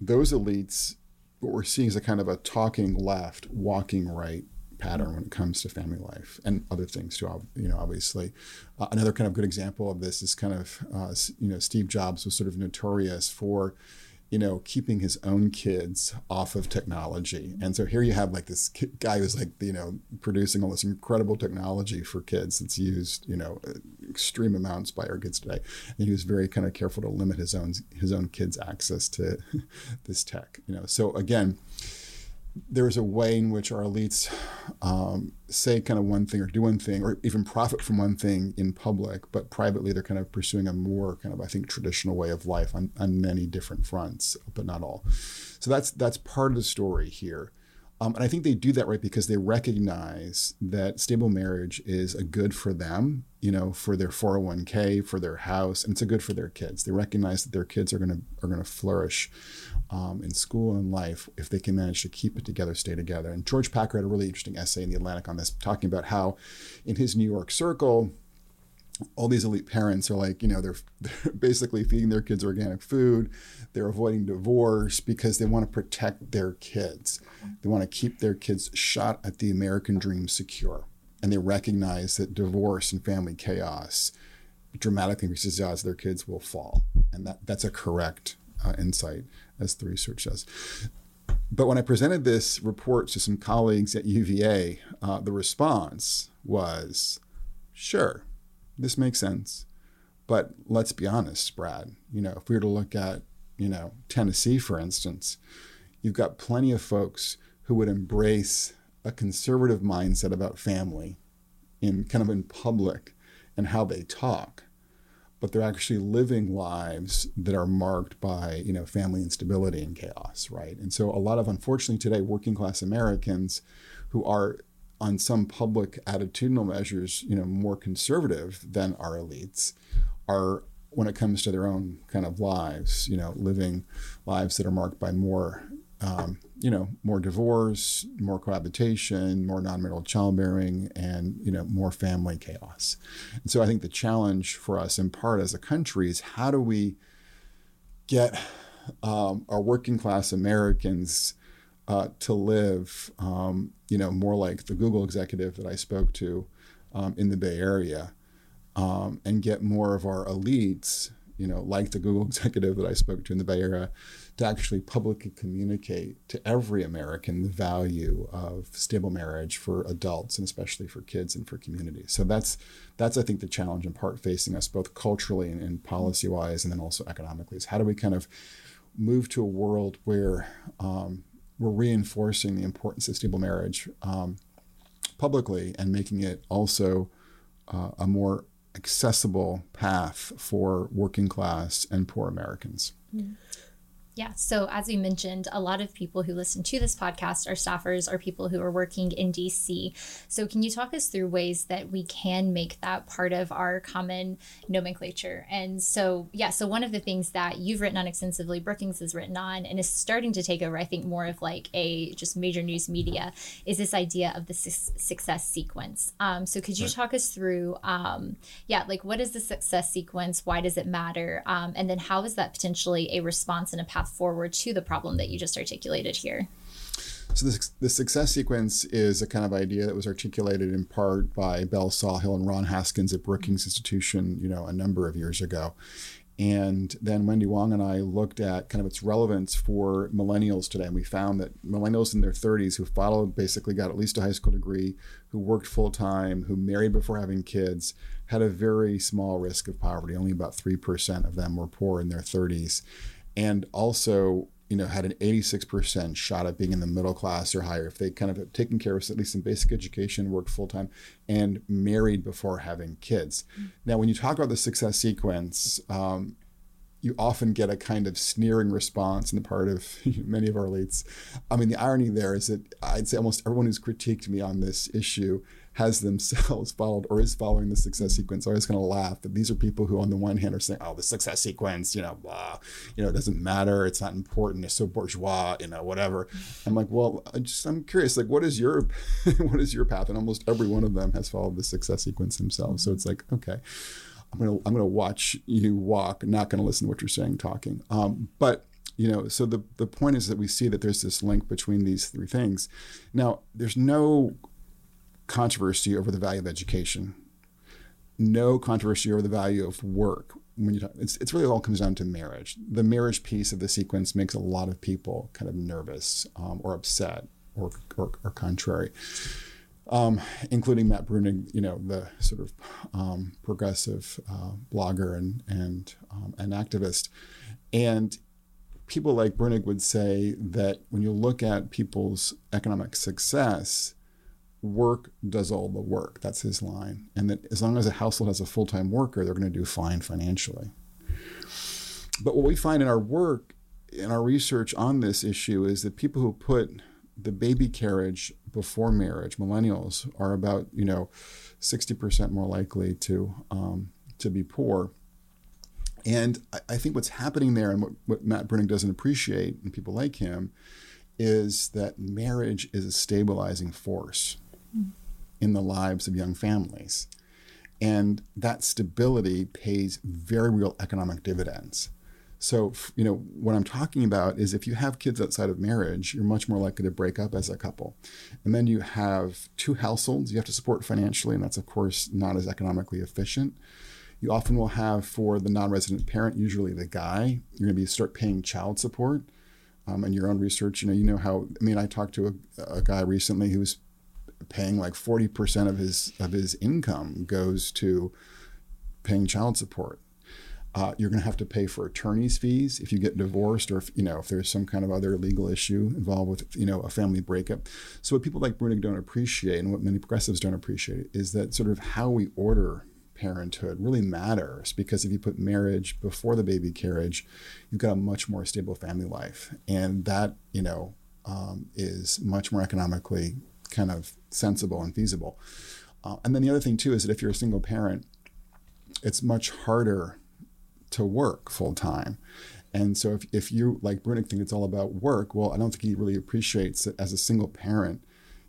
those elites, what we're seeing is a kind of a talking left, walking right pattern when it comes to family life and other things too. You know, obviously, uh, another kind of good example of this is kind of uh, you know Steve Jobs was sort of notorious for you know, keeping his own kids off of technology. And so here you have like this guy who's like, you know, producing all this incredible technology for kids that's used, you know, extreme amounts by our kids today. And he was very kind of careful to limit his own his own kids' access to [LAUGHS] this tech. You know, so again, there's a way in which our elites um, say kind of one thing or do one thing or even profit from one thing in public, but privately they're kind of pursuing a more kind of I think traditional way of life on, on many different fronts, but not all. So that's that's part of the story here. Um, and I think they do that right because they recognize that stable marriage is a good for them, you know, for their 401k, for their house, and it's a good for their kids. They recognize that their kids are gonna are gonna flourish um, in school and life if they can manage to keep it together, stay together. And George Packer had a really interesting essay in the Atlantic on this, talking about how in his New York circle, all these elite parents are like, you know, they're, [LAUGHS] they're, basically feeding their kids organic food. They're avoiding divorce because they want to protect their kids. They want to keep their kids shot at the American dream secure. And they recognize that divorce and family chaos dramatically increases the odds their kids will fall. And that, that's a correct uh, insight, as the research says. But when I presented this report to some colleagues at UVA, uh, the response was, sure, this makes sense. But let's be honest, Brad. You know, if we were to look at, you know, Tennessee, for instance, you've got plenty of folks who would embrace a conservative mindset about family in kind of in public and how they talk but they're actually living lives that are marked by you know family instability and chaos right? And so a lot of unfortunately today working class americans who are on some public attitudinal measures, you know, more conservative than our elites are when it comes to their own kind of lives, you know, living lives that are marked by more, um, you know, more divorce, more cohabitation, more non-marital childbearing, and you know, more family chaos. And so I think the challenge for us, in part as a country, is how do we get um, our working class Americans uh, to live, um, you know, more like the Google executive that I spoke to um, in the Bay Area, um, and get more of our elites, you know, like the Google [LAUGHS] executive that I spoke to in the Bay Area, to actually publicly communicate to every American the value of stable marriage for adults and especially for kids and for communities. So that's that's I think the challenge in part facing us both culturally and, and policy wise, and then also economically is how do we kind of move to a world where um, we're reinforcing the importance of stable marriage um, publicly and making it also uh, a more accessible path for working class and poor Americans. Mm-hmm. Yeah. So, as we mentioned, a lot of people who listen to this podcast are staffers, are people who are working in DC. So, can you talk us through ways that we can make that part of our common nomenclature? And so, yeah, so one of the things that you've written on extensively, Brookings has written on, and is starting to take over, I think, more of like a just major news media, is this idea of the su- success sequence. Um, so, could you right. talk us through, um, yeah, like what is the success sequence? Why does it matter? Um, and then how is that potentially a response and a path forward to the problem that you just articulated here? So the, the success sequence is a kind of idea that was articulated in part by Belle Sawhill and Ron Haskins at Brookings Institution, you know, a number of years ago. And then Wendy Wang and I looked at kind of its relevance for millennials today. And we found that millennials in their 30s who followed, basically got at least a high school degree, who worked full time, who married before having kids, had a very small risk of poverty. Only about 3% of them were poor in their 30s and also you know had an 86% shot at being in the middle class or higher if they kind of taken care of at least some basic education worked full-time and married before having kids mm-hmm. now when you talk about the success sequence um, you often get a kind of sneering response on the part of [LAUGHS] many of our elites. I mean, the irony there is that I'd say almost everyone who's critiqued me on this issue has themselves followed or is following the success sequence. I was going to laugh that these are people who, on the one hand, are saying, "Oh, the success sequence, you know, blah, you know, it doesn't matter. It's not important. It's so bourgeois, you know, whatever." I'm like, well, I just I'm curious, like, what is your [LAUGHS] what is your path? And almost every one of them has followed the success sequence themselves. So it's like, okay. I'm gonna I'm gonna watch you walk, not gonna listen to what you're saying talking. Um, but you know, so the the point is that we see that there's this link between these three things. Now, there's no controversy over the value of education, no controversy over the value of work. When you talk, it's, it's really all comes down to marriage. The marriage piece of the sequence makes a lot of people kind of nervous um, or upset or, or, or contrary. Um, including Matt Bruenig, you know, the sort of um, progressive uh, blogger and and um, an activist, and people like Bruenig would say that when you look at people's economic success, work does all the work. That's his line. And that as long as a household has a full time worker, they're going to do fine financially. But what we find in our work, in our research on this issue, is that people who put the baby carriage before marriage, millennials are about you know sixty percent more likely to um, to be poor. And I, I think what's happening there, and what, what Matt Bruenig doesn't appreciate, and people like him, is that marriage is a stabilizing force in the lives of young families. And that stability pays very real economic dividends. So, you know, what I'm talking about is if you have kids outside of marriage, you're much more likely to break up as a couple. And then you have two households you have to support financially, and that's, of course, not as economically efficient. You often will have for the non resident parent, usually the guy, you're going to be start paying child support. Um, and your own research, you know, you know how. I mean, I talked to a, a guy recently who was paying like 40% of his of his income goes to paying child support uh, you're going to have to pay for attorney's fees if you get divorced, or if you know if there's some kind of other legal issue involved with you know a family breakup. So what people like Bruenig don't appreciate, and what many progressives don't appreciate, is that sort of how we order parenthood really matters because if you put marriage before the baby carriage, you've got a much more stable family life, and that you know um, is much more economically kind of sensible and feasible. Uh, and then the other thing too is that if you're a single parent, it's much harder to work full time. And so if, if you, like Bruenig, think it's all about work, well, I don't think he really appreciates that as a single parent.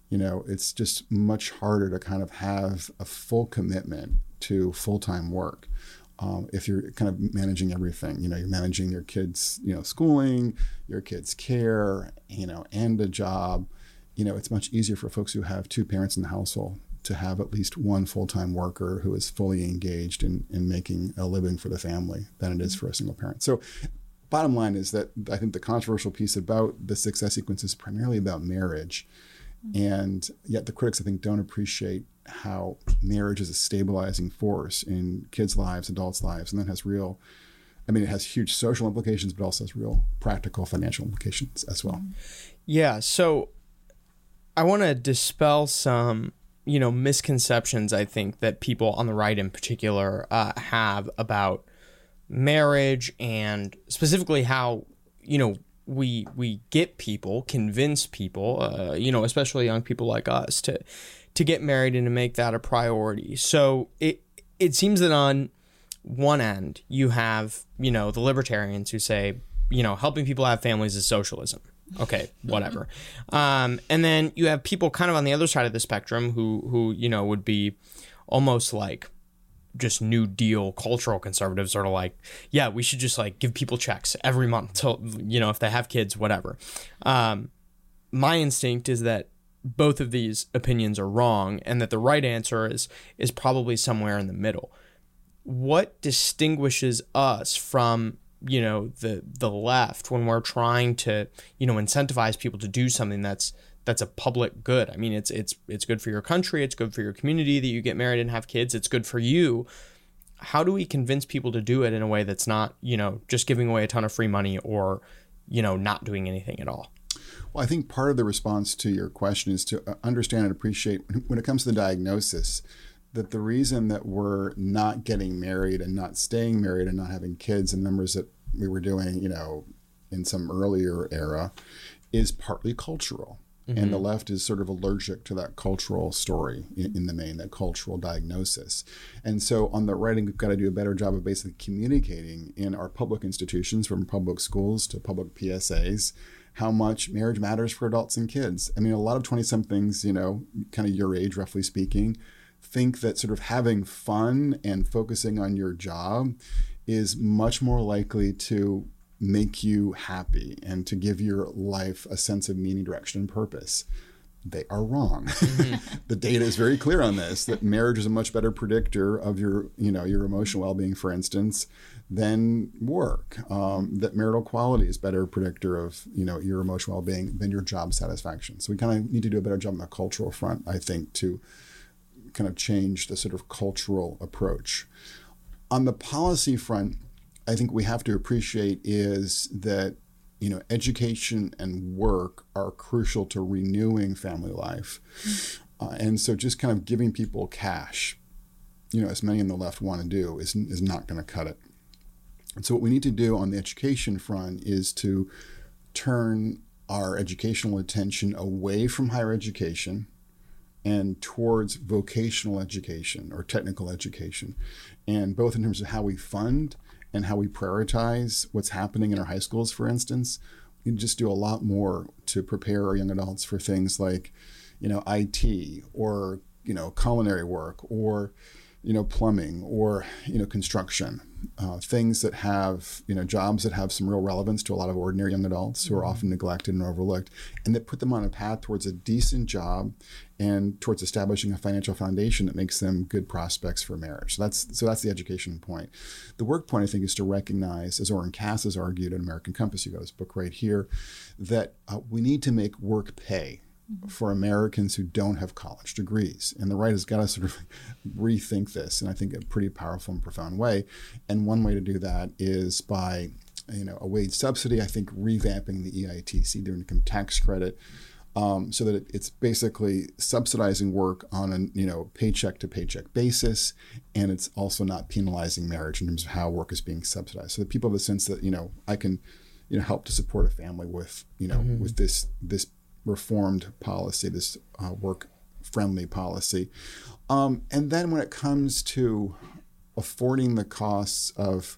You know, it's just much harder to kind of have a full commitment to full time work. Um, if you're kind of managing everything, you know, you're managing your kids, you know, schooling, your kids' care, you know, and a job, you know, it's much easier for folks who have two parents in the household to have at least one full-time worker who is fully engaged in, in making a living for the family than it is for a single parent. So bottom line is that I think the controversial piece about the success sequence is primarily about marriage. And yet the critics, I think, don't appreciate how marriage is a stabilizing force in kids' lives, adults' lives, and that has real, I mean, it has huge social implications, but also has real practical financial implications as well. Yeah. So I want to dispel some you know misconceptions I think that people on the right in particular uh, have about marriage and specifically how you know we we get people convince people uh, you know especially young people like us to to get married and to make that a priority. So it it seems that on one end you have you know the libertarians who say you know helping people have families is socialism okay, whatever. Um, and then you have people kind of on the other side of the spectrum who who you know would be almost like just New Deal cultural conservatives are like, yeah, we should just like give people checks every month till you know if they have kids, whatever. Um, my instinct is that both of these opinions are wrong, and that the right answer is is probably somewhere in the middle. What distinguishes us from you know the the left when we're trying to you know incentivize people to do something that's that's a public good. I mean, it's it's it's good for your country, it's good for your community that you get married and have kids, it's good for you. How do we convince people to do it in a way that's not, you know, just giving away a ton of free money or, you know, not doing anything at all? Well, I think part of the response to your question is to uh, understand and appreciate when it comes to the diagnosis that the reason that we're not getting married and not staying married and not having kids and numbers that we were doing, you know, in some earlier era is partly cultural. Mm-hmm. And the mm-hmm. left is sort of allergic to that cultural story in, in, the main, that cultural diagnosis. And so on the right, we've got to do a better job of basically communicating in our public institutions, from public schools to public PSAs, how much marriage matters for adults and kids. I mean, a lot of 20 somethings, you know, kind of your age, roughly speaking, think that sort of having fun and focusing on your job is much more likely to make you happy and to give your life a sense of meaning, direction, and purpose. They are wrong. Mm-hmm. [LAUGHS] the data is very clear on this that marriage is a much better predictor of your, you know, your emotional well-being, for instance, than work. Um, that marital quality is better predictor of, you know, your emotional well-being than your job satisfaction. So we kind of need to do a better job on the cultural front, I think, to kind of change the sort of cultural approach. On the policy front, I think we have to appreciate is that you know education and work are crucial to renewing family life, uh, and so just kind of giving people cash, you know, as many on the left want to do, is is not going to cut it. And so what we need to do on the education front is to turn our educational attention away from higher education and towards vocational education or technical education. And both in terms of how we fund and how we prioritize what's happening in our high schools, for instance, we just do a lot more to prepare our young adults for things like, you know, IT or, you know, culinary work or, you know, plumbing or, you know, construction uh, things that have you know jobs that have some real relevance to a lot of ordinary young adults who are mm-hmm. often neglected and overlooked and that put them on a path towards a decent job and towards establishing a financial foundation that makes them good prospects for marriage. So that's so that's the education point. The work point i think is to recognize as Oren Cass has argued in american compass you got his book right here that uh, we need to make work pay for Americans who don't have college degrees. And the right has got to sort of [LAUGHS] rethink this and I think, a pretty powerful and profound way. And one way to do that is by you know, a wage subsidy, I think revamping the EITC, the income tax credit, um, so that it's basically subsidizing work on a you know paycheck to paycheck basis, and it's also not penalizing marriage in terms of how work is being subsidized. So that people have a sense that you know I can you know help to support a family with you know mm-hmm. with this this reformed policy, this uh, work friendly policy. Um, and then when it comes to affording the costs of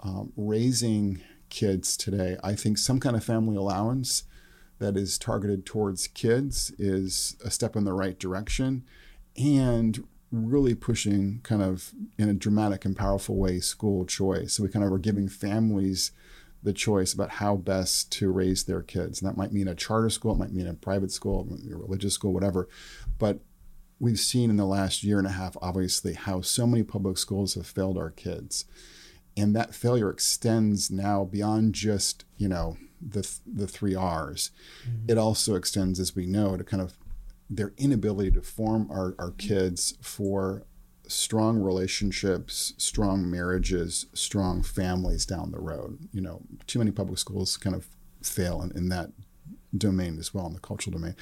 um, raising kids today, I think some kind of family allowance that is targeted towards kids is a step in the right direction and really pushing kind of in a dramatic and powerful way school choice. So we kind of are giving families the choice about how best to raise their kids. And that might mean a charter school, it might mean a private school, a religious school, whatever. But we've seen in the last year and a half, obviously, how so many public schools have failed our kids. And that failure extends now beyond just, you know, the, the three R's. Mm-hmm. It also extends, as we know, to kind of their inability to form our, our kids for strong relationships, strong marriages, strong families down the road. You know, too many public schools kind of fail in, in that domain as well, in the cultural domain.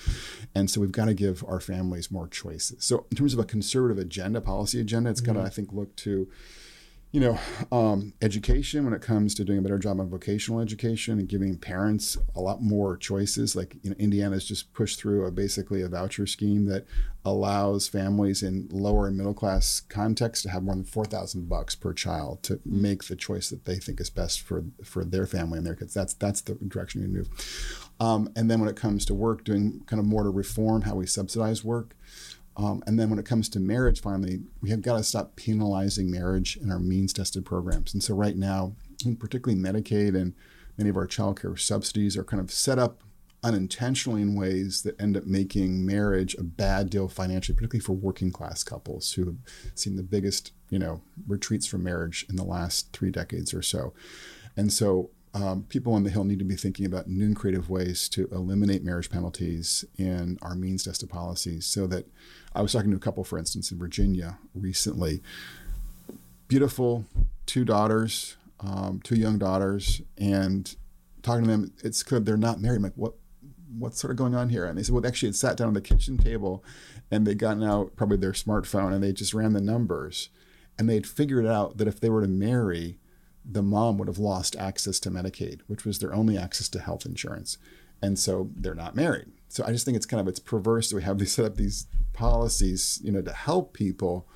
And so we've got to give our families more choices. So in terms of a conservative agenda, policy agenda, it's mm-hmm. got to, I think, look to you know, um, education when it comes to doing a better job on vocational education and giving parents a lot more choices. Like you know, Indiana's just pushed through a basically a voucher scheme that allows families in lower and middle class contexts to have more than four thousand bucks per child to make the choice that they think is best for for their family and their kids. That's that's the direction you move. Um, and then when it comes to work, doing kind of more to reform how we subsidize work. Um, and then when it comes to marriage, finally, we have got to stop penalizing marriage in our means tested programs. And so, right now, particularly Medicaid and many of our child care subsidies are kind of set up unintentionally in ways that end up making marriage a bad deal financially, particularly for working class couples who have seen the biggest, you know, retreats from marriage in the last three decades or so. And so um, people on the Hill need to be thinking about new and creative ways to eliminate marriage penalties in our means tested policies so that I was talking to a couple, for instance, in Virginia recently. Beautiful, two daughters, um, two young daughters, and talking to them, it's good they're not married. I'm like, what? What's sort of going on here? And they said, well, actually had sat down at the kitchen table, and they'd gotten out probably their smartphone, and they just ran the numbers, and they'd figured out that if they were to marry, the mom would have lost access to Medicaid, which was their only access to health insurance. And so they're not married. So I just think it's kind of it's perverse that we have these set up these policies, you know, to help people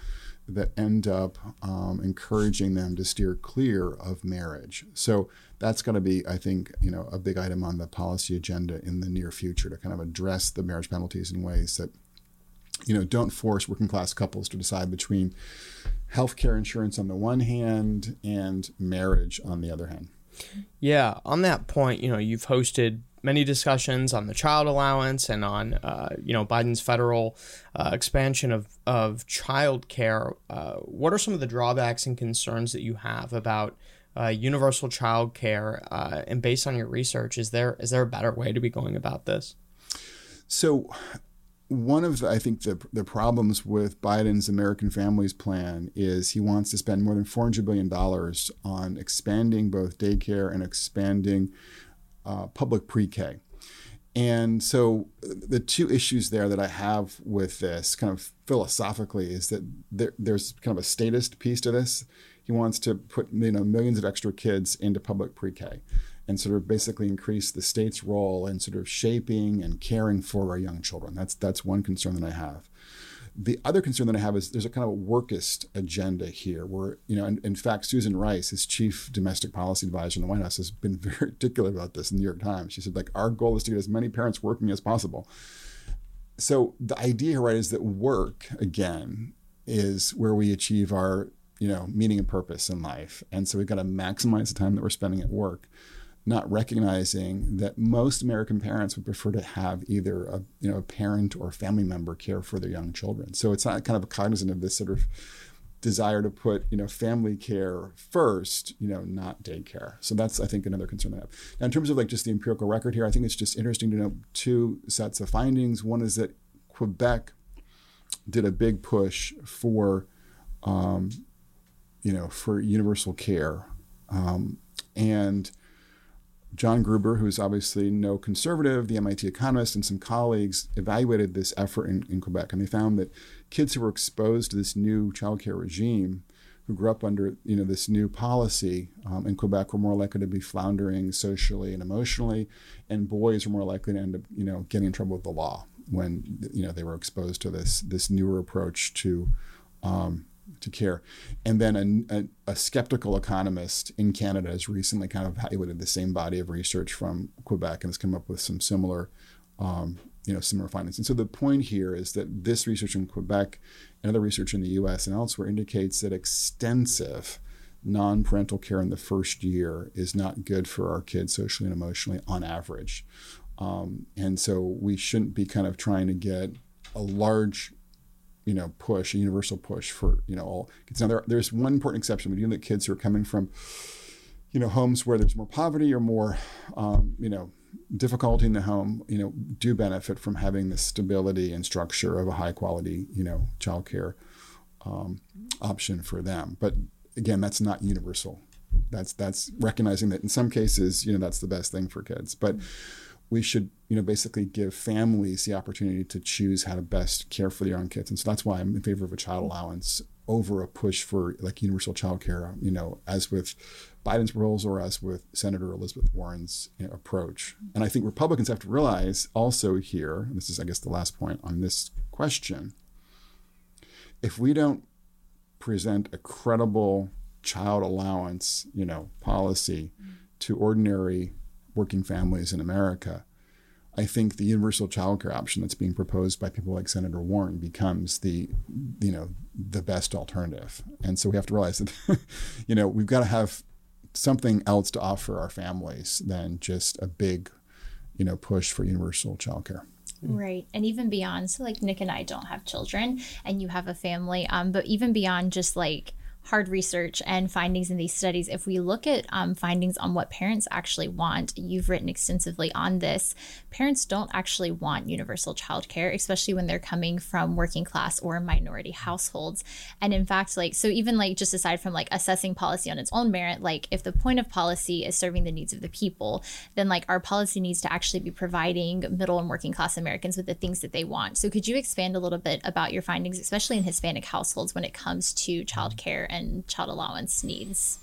that end up um, encouraging them to steer clear of marriage. So that's going to be, I think, you know, a big item on the policy agenda in the near future to kind of address the marriage penalties in ways that, you know, don't force working class couples to decide between health care insurance on the one hand and marriage on the other hand. Yeah, on that point, you know, you've hosted many discussions on the child allowance and on, uh, you know, Biden's federal uh, expansion of, of child care. Uh, what are some of the drawbacks and concerns that you have about uh, universal child care? Uh, and based on your research, is there is there a better way to be going about this? So one of the, I think the the problems with Biden's American Families Plan is he wants to spend more than 400 billion dollars on expanding both daycare and expanding uh, public pre-K. And so the two issues there that I have with this, kind of philosophically, is that there, there's kind of a statist piece to this. He wants to put you know millions of extra kids into public pre-K and sort of basically increase the state's role in sort of shaping and caring for our young children. That's that's one concern that I have. The other concern that I have is there's a kind of a workist agenda here, where you know, in, in fact, Susan Rice, his chief domestic policy advisor in the White House, has been [LAUGHS] very particular about this in the New York Times. She said, like, our goal is to get as many parents working as possible. So the idea right, is that work again is where we achieve our you know meaning and purpose in life, and so we've got to maximize the time that we're spending at work not recognizing that most American parents would prefer to have either a you know a parent or a family member care for their young children. So it's not kind of a cognizant of this sort of desire to put you know family care first, you know, not daycare. So that's I think another concern I have. Now in terms of like just the empirical record here, I think it's just interesting to know two sets of findings. One is that Quebec did a big push for um, you know for universal care um, and John Gruber, who's obviously no conservative, the MIT economist, and some colleagues evaluated this effort in, in Quebec, and they found that kids who were exposed to this new childcare regime, who grew up under you know this new policy um, in Quebec, were more likely to be floundering socially and emotionally, and boys were more likely to end up you know getting in trouble with the law when you know they were exposed to this this newer approach to um, to care. And then a, a, a, skeptical economist in Canada has recently kind of evaluated the same body of research from Quebec and has come up with some similar, um, you know, similar findings. And so the point here is that this research in Quebec and other research in the U.S. and elsewhere indicates that extensive non-parental care in the first year is not good for our kids socially and emotionally on average. Um, and so we shouldn't be kind of trying to get a large you know, push, a universal push for, you know, all kids. Now, there, there's one important exception. We do that kids who are coming from, you know, homes where there's more poverty or more, um, you know, difficulty in the home, you know, do benefit from having the stability and structure of a high quality, you know, childcare um, option for them. But again, that's not universal. That's that's recognizing that in some cases, you know, that's the best thing for kids. But we should, you know, basically give families the opportunity to choose how to best care for their own kids. And so that's why I'm in favor of a child allowance over a push for like universal child care, you know, as with Biden's rules or as with Senator Elizabeth Warren's you know, approach. And I think Republicans have to realize also here, and this is, I guess, the last point on this question, if we don't present a credible child allowance, you know, policy to ordinary working families in America, I think the universal child care option that's being proposed by people like Senator Warren becomes the, you know, the best alternative. And so we have to realize that, [LAUGHS] you know, we've got to have something else to offer our families than just a big, you know, push for universal child care. Right. And even beyond, so like Nick and I don't have children and you have a family, um, but even beyond just like hard research and findings in these studies, if we look at um, findings on what parents actually want, you've written extensively on this. Parents don't actually want universal childcare, especially when they're coming from working class or minority households. And in fact, like, so even like just aside from like assessing policy on its own merit, like if the point of policy is serving the needs of the people, then like our policy needs to actually be providing middle and working class Americans with the things that they want. So could you expand a little bit about your findings, especially in Hispanic households when it comes to childcare and child allowance needs?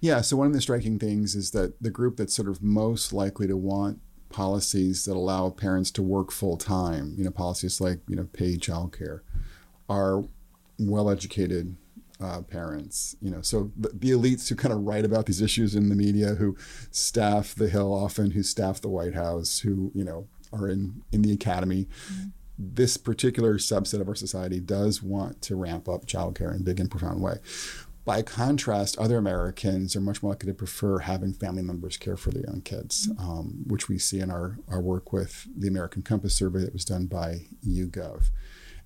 Yeah, so one of the striking things is that the group that's sort of most likely to want policies that allow parents to work full time, you know, policies like, you know, paid childcare, are well educated uh, parents, you know, so the, the, elites who kind of write about these issues in the media, who staff the Hill often, who staff the White House, who you know are in in the academy, mm-hmm this particular subset of our society does want to ramp up childcare in a big and profound way. By contrast, other Americans are much more likely to prefer having family members care for their young kids, um, which we see in our, our work with the American Compass survey that was done by YouGov.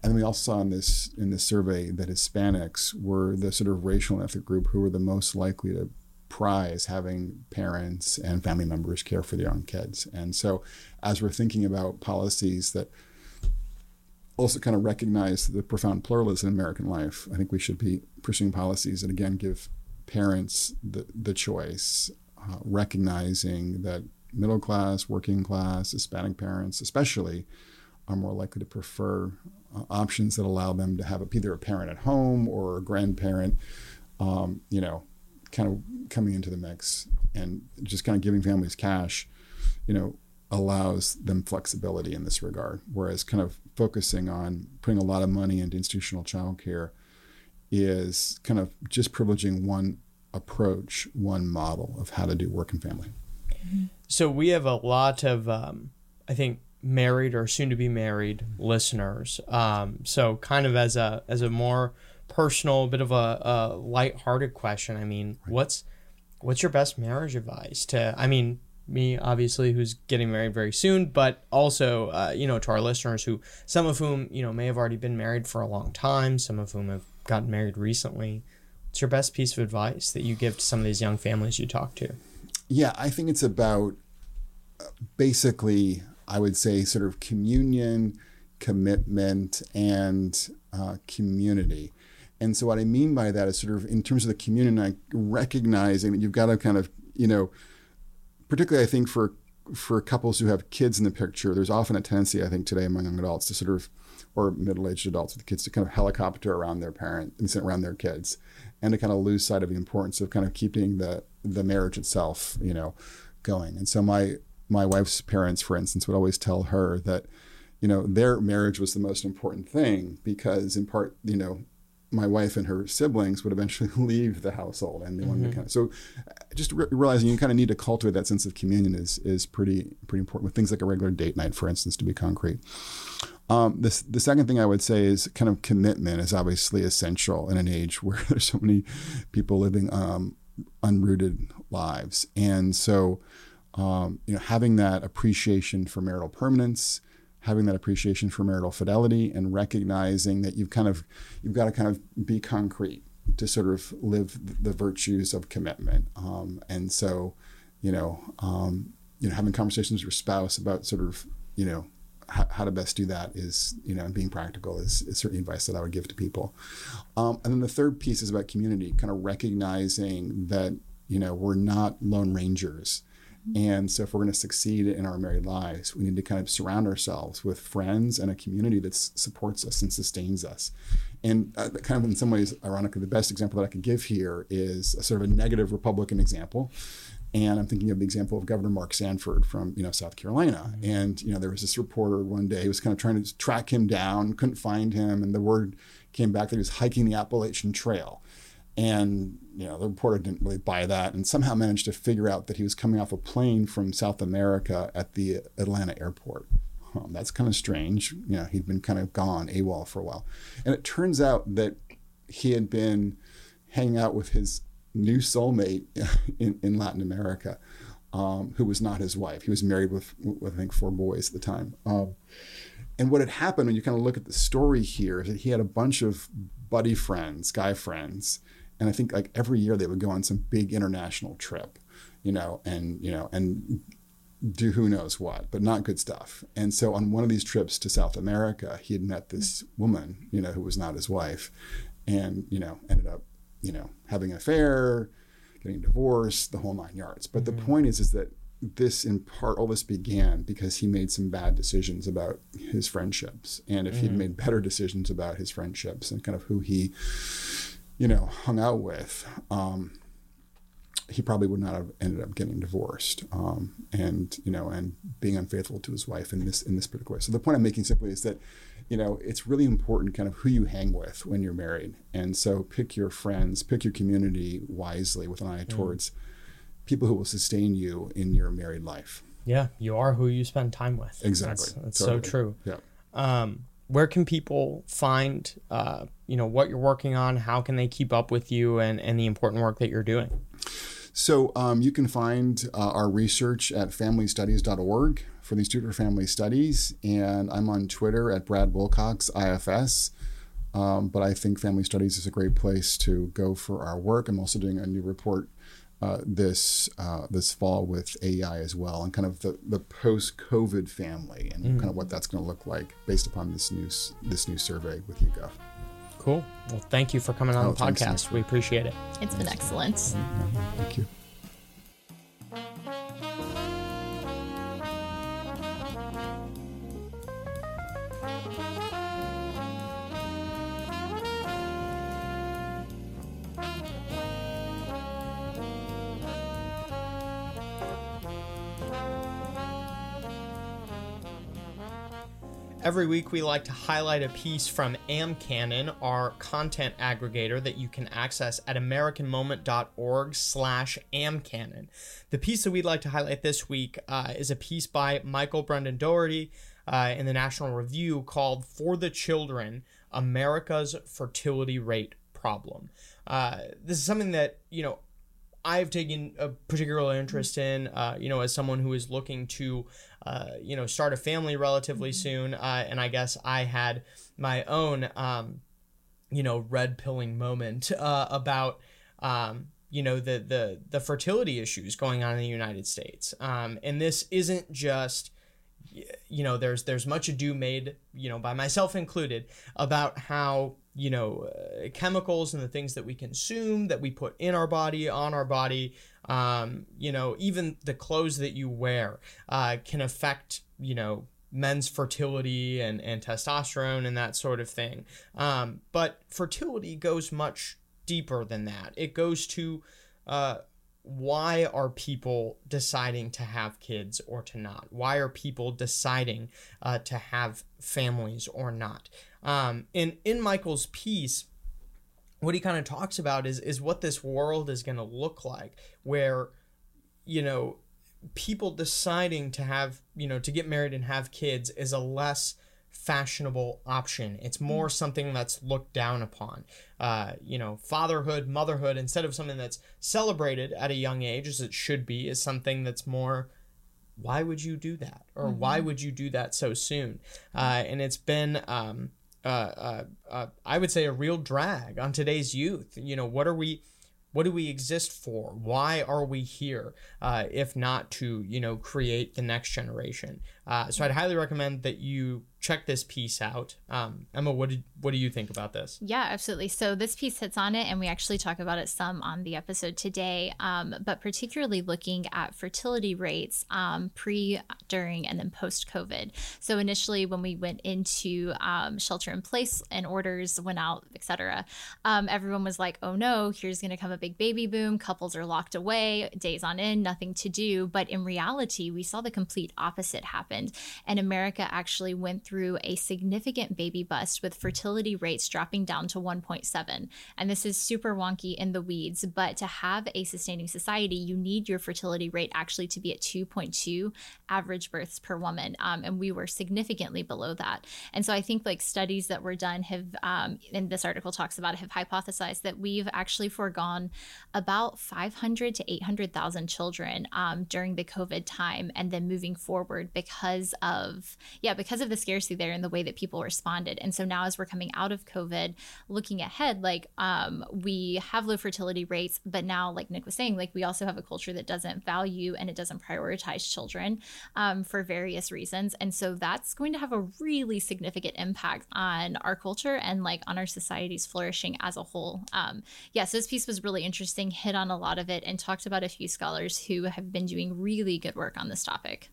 And then we also saw in this in this survey that Hispanics were the sort of racial and ethnic group who were the most likely to prize having parents and family members care for their young kids. And so, as we're thinking about policies that also kind of recognize the profound pluralism in American life. I think we should be pursuing policies that again give parents the, the choice, uh, recognizing that middle class, working class, Hispanic parents, especially, are more likely to prefer uh, options that allow them to have a, either a parent at home or a grandparent, um, you know, kind of coming into the mix and just kind of giving families cash, you know, allows them flexibility in this regard. Whereas kind of focusing on putting a lot of money into institutional childcare is kind of just privileging one approach, one model of how to do work and family. So we have a lot of, um, I think, married or soon to be married listeners. Um, so kind of as a as a more personal, bit of a, a light-hearted question. I mean, right. what's what's your best marriage advice to? I mean, me obviously who's getting married very soon but also uh, you know to our listeners who some of whom you know may have already been married for a long time some of whom have gotten married recently. What's your best piece of advice that you give to some of these young families you talk to? Yeah i think it's about basically i would say sort of communion commitment and uh, community. And so what i mean by that is sort of in terms of the communion like recognizing that you've got to kind of you know particularly I think for for couples who have kids in the picture, there's often a tendency I think today among young adults to sort of or middle-aged adults with kids to kind of helicopter around their parent and around their kids and to kind of lose sight of the importance of kind of keeping the the marriage itself, you know, going. And so my my wife's parents, for instance, would always tell her that, you know, their marriage was the most important thing because in part, you know, my wife and her siblings would eventually [LAUGHS] leave the household and they wanted mm-hmm. to kind of so just re- realizing you kind of need to cultivate that sense of communion is is pretty pretty important with things like a regular date night for instance to be concrete um, this, the second thing I would say is kind of commitment is obviously essential in an age [LAUGHS] where there's so many people living um, unrooted lives, and so um, you know having that appreciation for marital permanence, having that appreciation for marital fidelity and recognizing that you've kind of you've got to kind of be concrete to sort of live the virtues of commitment. Um, and so you know um, you know having conversations with your spouse about sort of you know how, to best do that is you know being practical is, is certainly advice that i would give to people. Um, and then the third piece is about community kind of recognizing that you know we're not lone rangers and so, if we're going to succeed in our married lives, we need to kind of surround ourselves with friends and a community that supports us and sustains us. And uh, kind of in some ways, ironically, the best example that I could give here is a sort of a negative Republican example. And I'm thinking of the example of Governor Mark Sanford from you know South Carolina. Mm-hmm. And you know there was this reporter one day who was kind of trying to track him down, couldn't find him, and the word came back that he was hiking the Appalachian Trail. And you know the reporter didn't really buy that, and somehow managed to figure out that he was coming off a plane from South America at the Atlanta airport. Um, that's kind of strange. You know, he'd been kind of gone AWOL for a while, and it turns out that he had been hanging out with his new soulmate [LAUGHS] in, in Latin America, um, who was not his wife. He was married with, with I think four boys at the time. Um, and what had happened when you kind of look at the story here is that he had a bunch of buddy friends, guy friends, and I think like every year they would go on some big international trip, you know, and you know, and do who knows what, but not good stuff. And so on one of these trips to South America, he had met this woman, you know, who was not his wife, and you know, ended up, you know, having an affair, getting divorced, the whole nine yards. But mm-hmm. the point is, is that this in part all this began because he made some bad decisions about his friendships and if mm-hmm. he'd made better decisions about his friendships and kind of who he you know, hung out with, um, he probably would not have ended up getting divorced um, and you know and being unfaithful to his wife in this in this particular way. So the point I'm making simply is that you know it's really important kind of who you hang with when you're married, and so pick your friends, pick your community wisely with an eye mm. towards people who will sustain you in your married life. Yeah, you are who you spend time with. Exactly, that's, that's totally. so true. Yeah. Um, where can people find uh, you know what you're working on how can they keep up with you and, and the important work that you're doing so um, you can find uh, our research at familystudies.org for the Institute for Family Studies, and I'm on Twitter at Brad Wilcox IFS. Um, but I think Family Studies is a great place to go for our work. I'm also doing a new report uh, this uh, this fall with AI as well, and kind of the, the post COVID family and mm. kind of what that's going to look like based upon this new this new survey with YouGov. Cool. Well, thank you for coming on oh, the podcast. We appreciate it. It's been excellent. Thank you. Every week, we like to highlight a piece from AmCanon, our content aggregator that you can access at americanmoment.org/slash amcanon. The piece that we'd like to highlight this week uh, is a piece by Michael Brendan Dougherty uh, in the National Review called "For the Children: America's Fertility Rate Problem." Uh, this is something that you know I've taken a particular interest in, uh, you know, as someone who is looking to, uh, you know, start a family relatively mm-hmm. soon. Uh, and I guess I had my own, um, you know, red pilling moment uh, about, um, you know, the, the, the fertility issues going on in the United States. Um, and this isn't just, you know, there's, there's much ado made, you know, by myself included about how you know, uh, chemicals and the things that we consume, that we put in our body, on our body, um, you know, even the clothes that you wear uh, can affect, you know, men's fertility and, and testosterone and that sort of thing. Um, but fertility goes much deeper than that. It goes to uh, why are people deciding to have kids or to not? Why are people deciding uh, to have families or not? Um, and in Michael's piece, what he kind of talks about is is what this world is going to look like, where, you know, people deciding to have you know to get married and have kids is a less fashionable option. It's more something that's looked down upon. Uh, you know, fatherhood, motherhood, instead of something that's celebrated at a young age, as it should be, is something that's more. Why would you do that, or mm-hmm. why would you do that so soon? Uh, and it's been um, uh, uh, uh, I would say a real drag on today's youth. You know, what are we? What do we exist for? Why are we here? Uh, if not to, you know, create the next generation. Uh, so I'd highly recommend that you check this piece out. Um, Emma, what did what do you think about this? Yeah, absolutely. So this piece hits on it, and we actually talk about it some on the episode today. Um, but particularly looking at fertility rates um, pre, during, and then post COVID. So initially, when we went into um, shelter in place and orders went out, etc., um, everyone was like, "Oh no, here's going to come a big baby boom. Couples are locked away, days on end, nothing to do." But in reality, we saw the complete opposite happened, and America actually went through through a significant baby bust with fertility rates dropping down to 1.7. And this is super wonky in the weeds, but to have a sustaining society, you need your fertility rate actually to be at 2.2 average births per woman. Um, and we were significantly below that. And so I think like studies that were done have, um, and this article talks about, it, have hypothesized that we've actually foregone about 500 to 800,000 children um, during the COVID time and then moving forward because of, yeah, because of the scarcity there in the way that people responded. And so now, as we're coming out of COVID, looking ahead, like um, we have low fertility rates, but now, like Nick was saying, like we also have a culture that doesn't value and it doesn't prioritize children um, for various reasons. And so that's going to have a really significant impact on our culture and like on our society's flourishing as a whole. Um, yes, yeah, so this piece was really interesting, hit on a lot of it, and talked about a few scholars who have been doing really good work on this topic.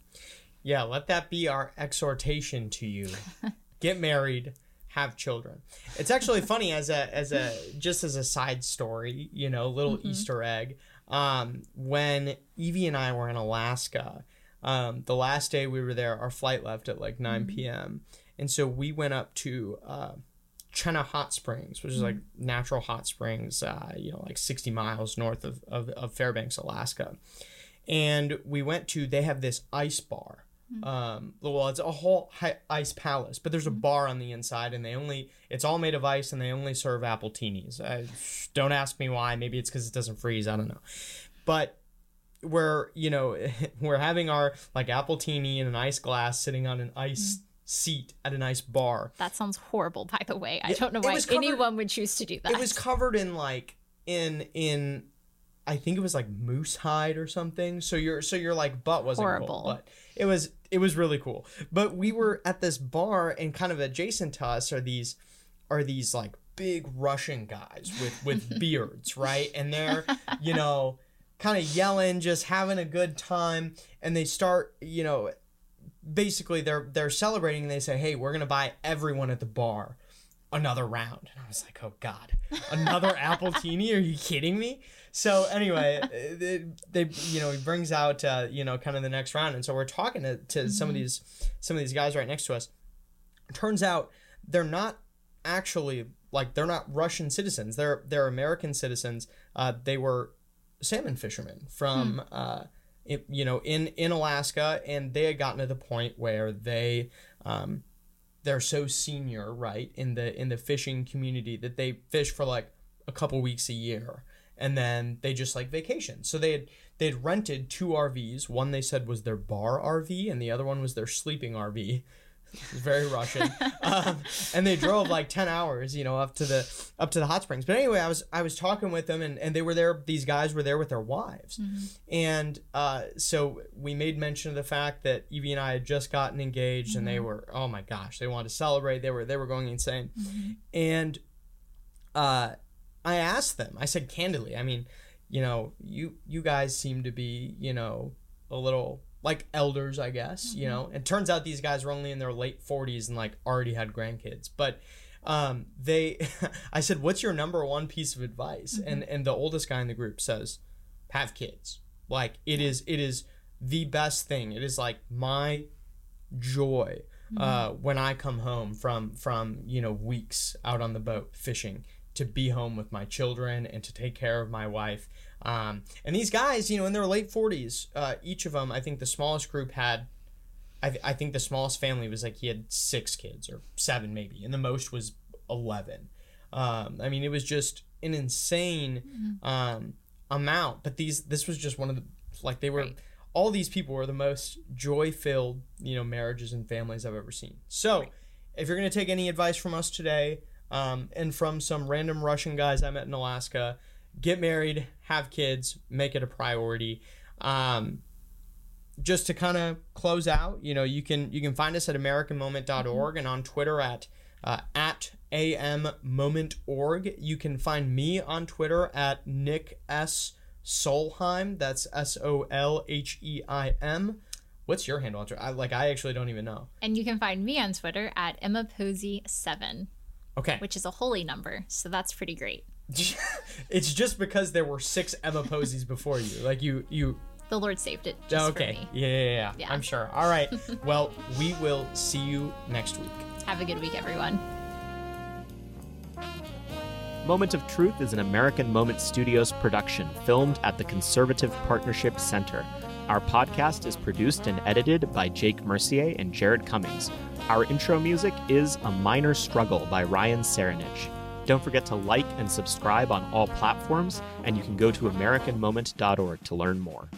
Yeah, let that be our exhortation to you. [LAUGHS] Get married, have children. It's actually funny as a as a just as a side story, you know, little mm-hmm. Easter egg. Um, when Evie and I were in Alaska, um, the last day we were there, our flight left at like 9 mm-hmm. p.m. And so we went up to uh, Chena Hot Springs, which is like mm-hmm. natural hot springs, uh, you know, like 60 miles north of, of, of Fairbanks, Alaska. And we went to, they have this ice bar. Um, well, it's a whole ice palace, but there's a mm-hmm. bar on the inside, and they only it's all made of ice, and they only serve appletinis. I, don't ask me why. Maybe it's because it doesn't freeze. I don't know, but we're you know [LAUGHS] we're having our like appletini in an ice glass, sitting on an ice. Mm-hmm. Seat at a nice bar. That sounds horrible, by the way. I don't know why covered, anyone would choose to do that. It was covered in like in in I think it was like moose hide or something. So your so your like butt wasn't horrible, cold, but it was it was really cool. But we were at this bar, and kind of adjacent to us are these are these like big Russian guys with with [LAUGHS] beards, right? And they're you know kind of yelling, just having a good time, and they start you know basically they're they're celebrating and they say hey we're gonna buy everyone at the bar another round and i was like oh god another [LAUGHS] appletini are you kidding me so anyway, they, they, you know he brings out uh, you know kind of the next round, and so we're talking to, to mm-hmm. some of mm-hmm. these some of these guys right next to us, turns out they're not actually like they're not Russian citizens. They're they're American citizens. Uh, they were salmon fishermen from uh, it, you know in in Alaska, and they had gotten to the point where they um, they're so senior right in the in the fishing community that they fish for like a couple weeks a year and then they just like vacation so they had they had rented two rvs one they said was their bar rv and the other one was their sleeping rv it was very russian. [LAUGHS] Um, and they drove like 10 hours you know up to the up to the hot springs. But anyway i was i was talking with them and, and they were there these guys were there with their wives. And uh, so we made mention of the fact that evie and i had just gotten engaged and they were oh my gosh they wanted to celebrate. They were they were going insane. And uh, I asked them. I said candidly. I mean, you know, you you guys seem to be, you know, a little like elders, I guess. You know, it turns out these guys were only in their late forties and like already had grandkids. But um, they, [LAUGHS] I said, "What's your number one piece of advice?" And and the oldest guy in the group says, "Have kids. Like it is it is the best thing. It is like my joy." Uh, when I come home from from you know weeks out on the boat fishing, to be home with my children and to take care of my wife. Um, and these guys, you know, in their late 40s, uh, each of them, I think the smallest group had, I, th- I think the smallest family was like he had six kids or seven maybe, and the most was 11. Um, I mean, it was just an insane um, amount. But these, this was just one of the, like, they were, Right. all these people were the most joy filled, you know, marriages and families I've ever seen. So, if you're going to take any advice from us today, um, and from some random Russian guys I met in Alaska, get married, have kids, make it a priority. Um, just to kind of close out, you know, you can you can find us at AmericanMoment.org and on Twitter at uh, at ammomentorg. You can find me on Twitter at Nick S Solheim. That's S O L H E I M. What's your handle? I, like I actually don't even know. And you can find me on Twitter at Emma Posey7, Okay. which is a holy number. So that's pretty great. [LAUGHS] it's just because there were six Emma Posies before you. Like you, you. The Lord saved it just oh, okay. for me. Yeah, yeah, yeah, Yeah. I'm sure. All right. [LAUGHS] well, we will see you next week. Have a good week, everyone. Moment of Truth is an American Moment Studios production filmed at the Conservative Partnership Center. Our podcast is produced and edited by Jake Mercier and Jared Cummings. Our intro music is A Minor Struggle by Ryan Serenich. Don't forget to like and subscribe on all platforms, and you can go to AmericanMoment.org to learn more.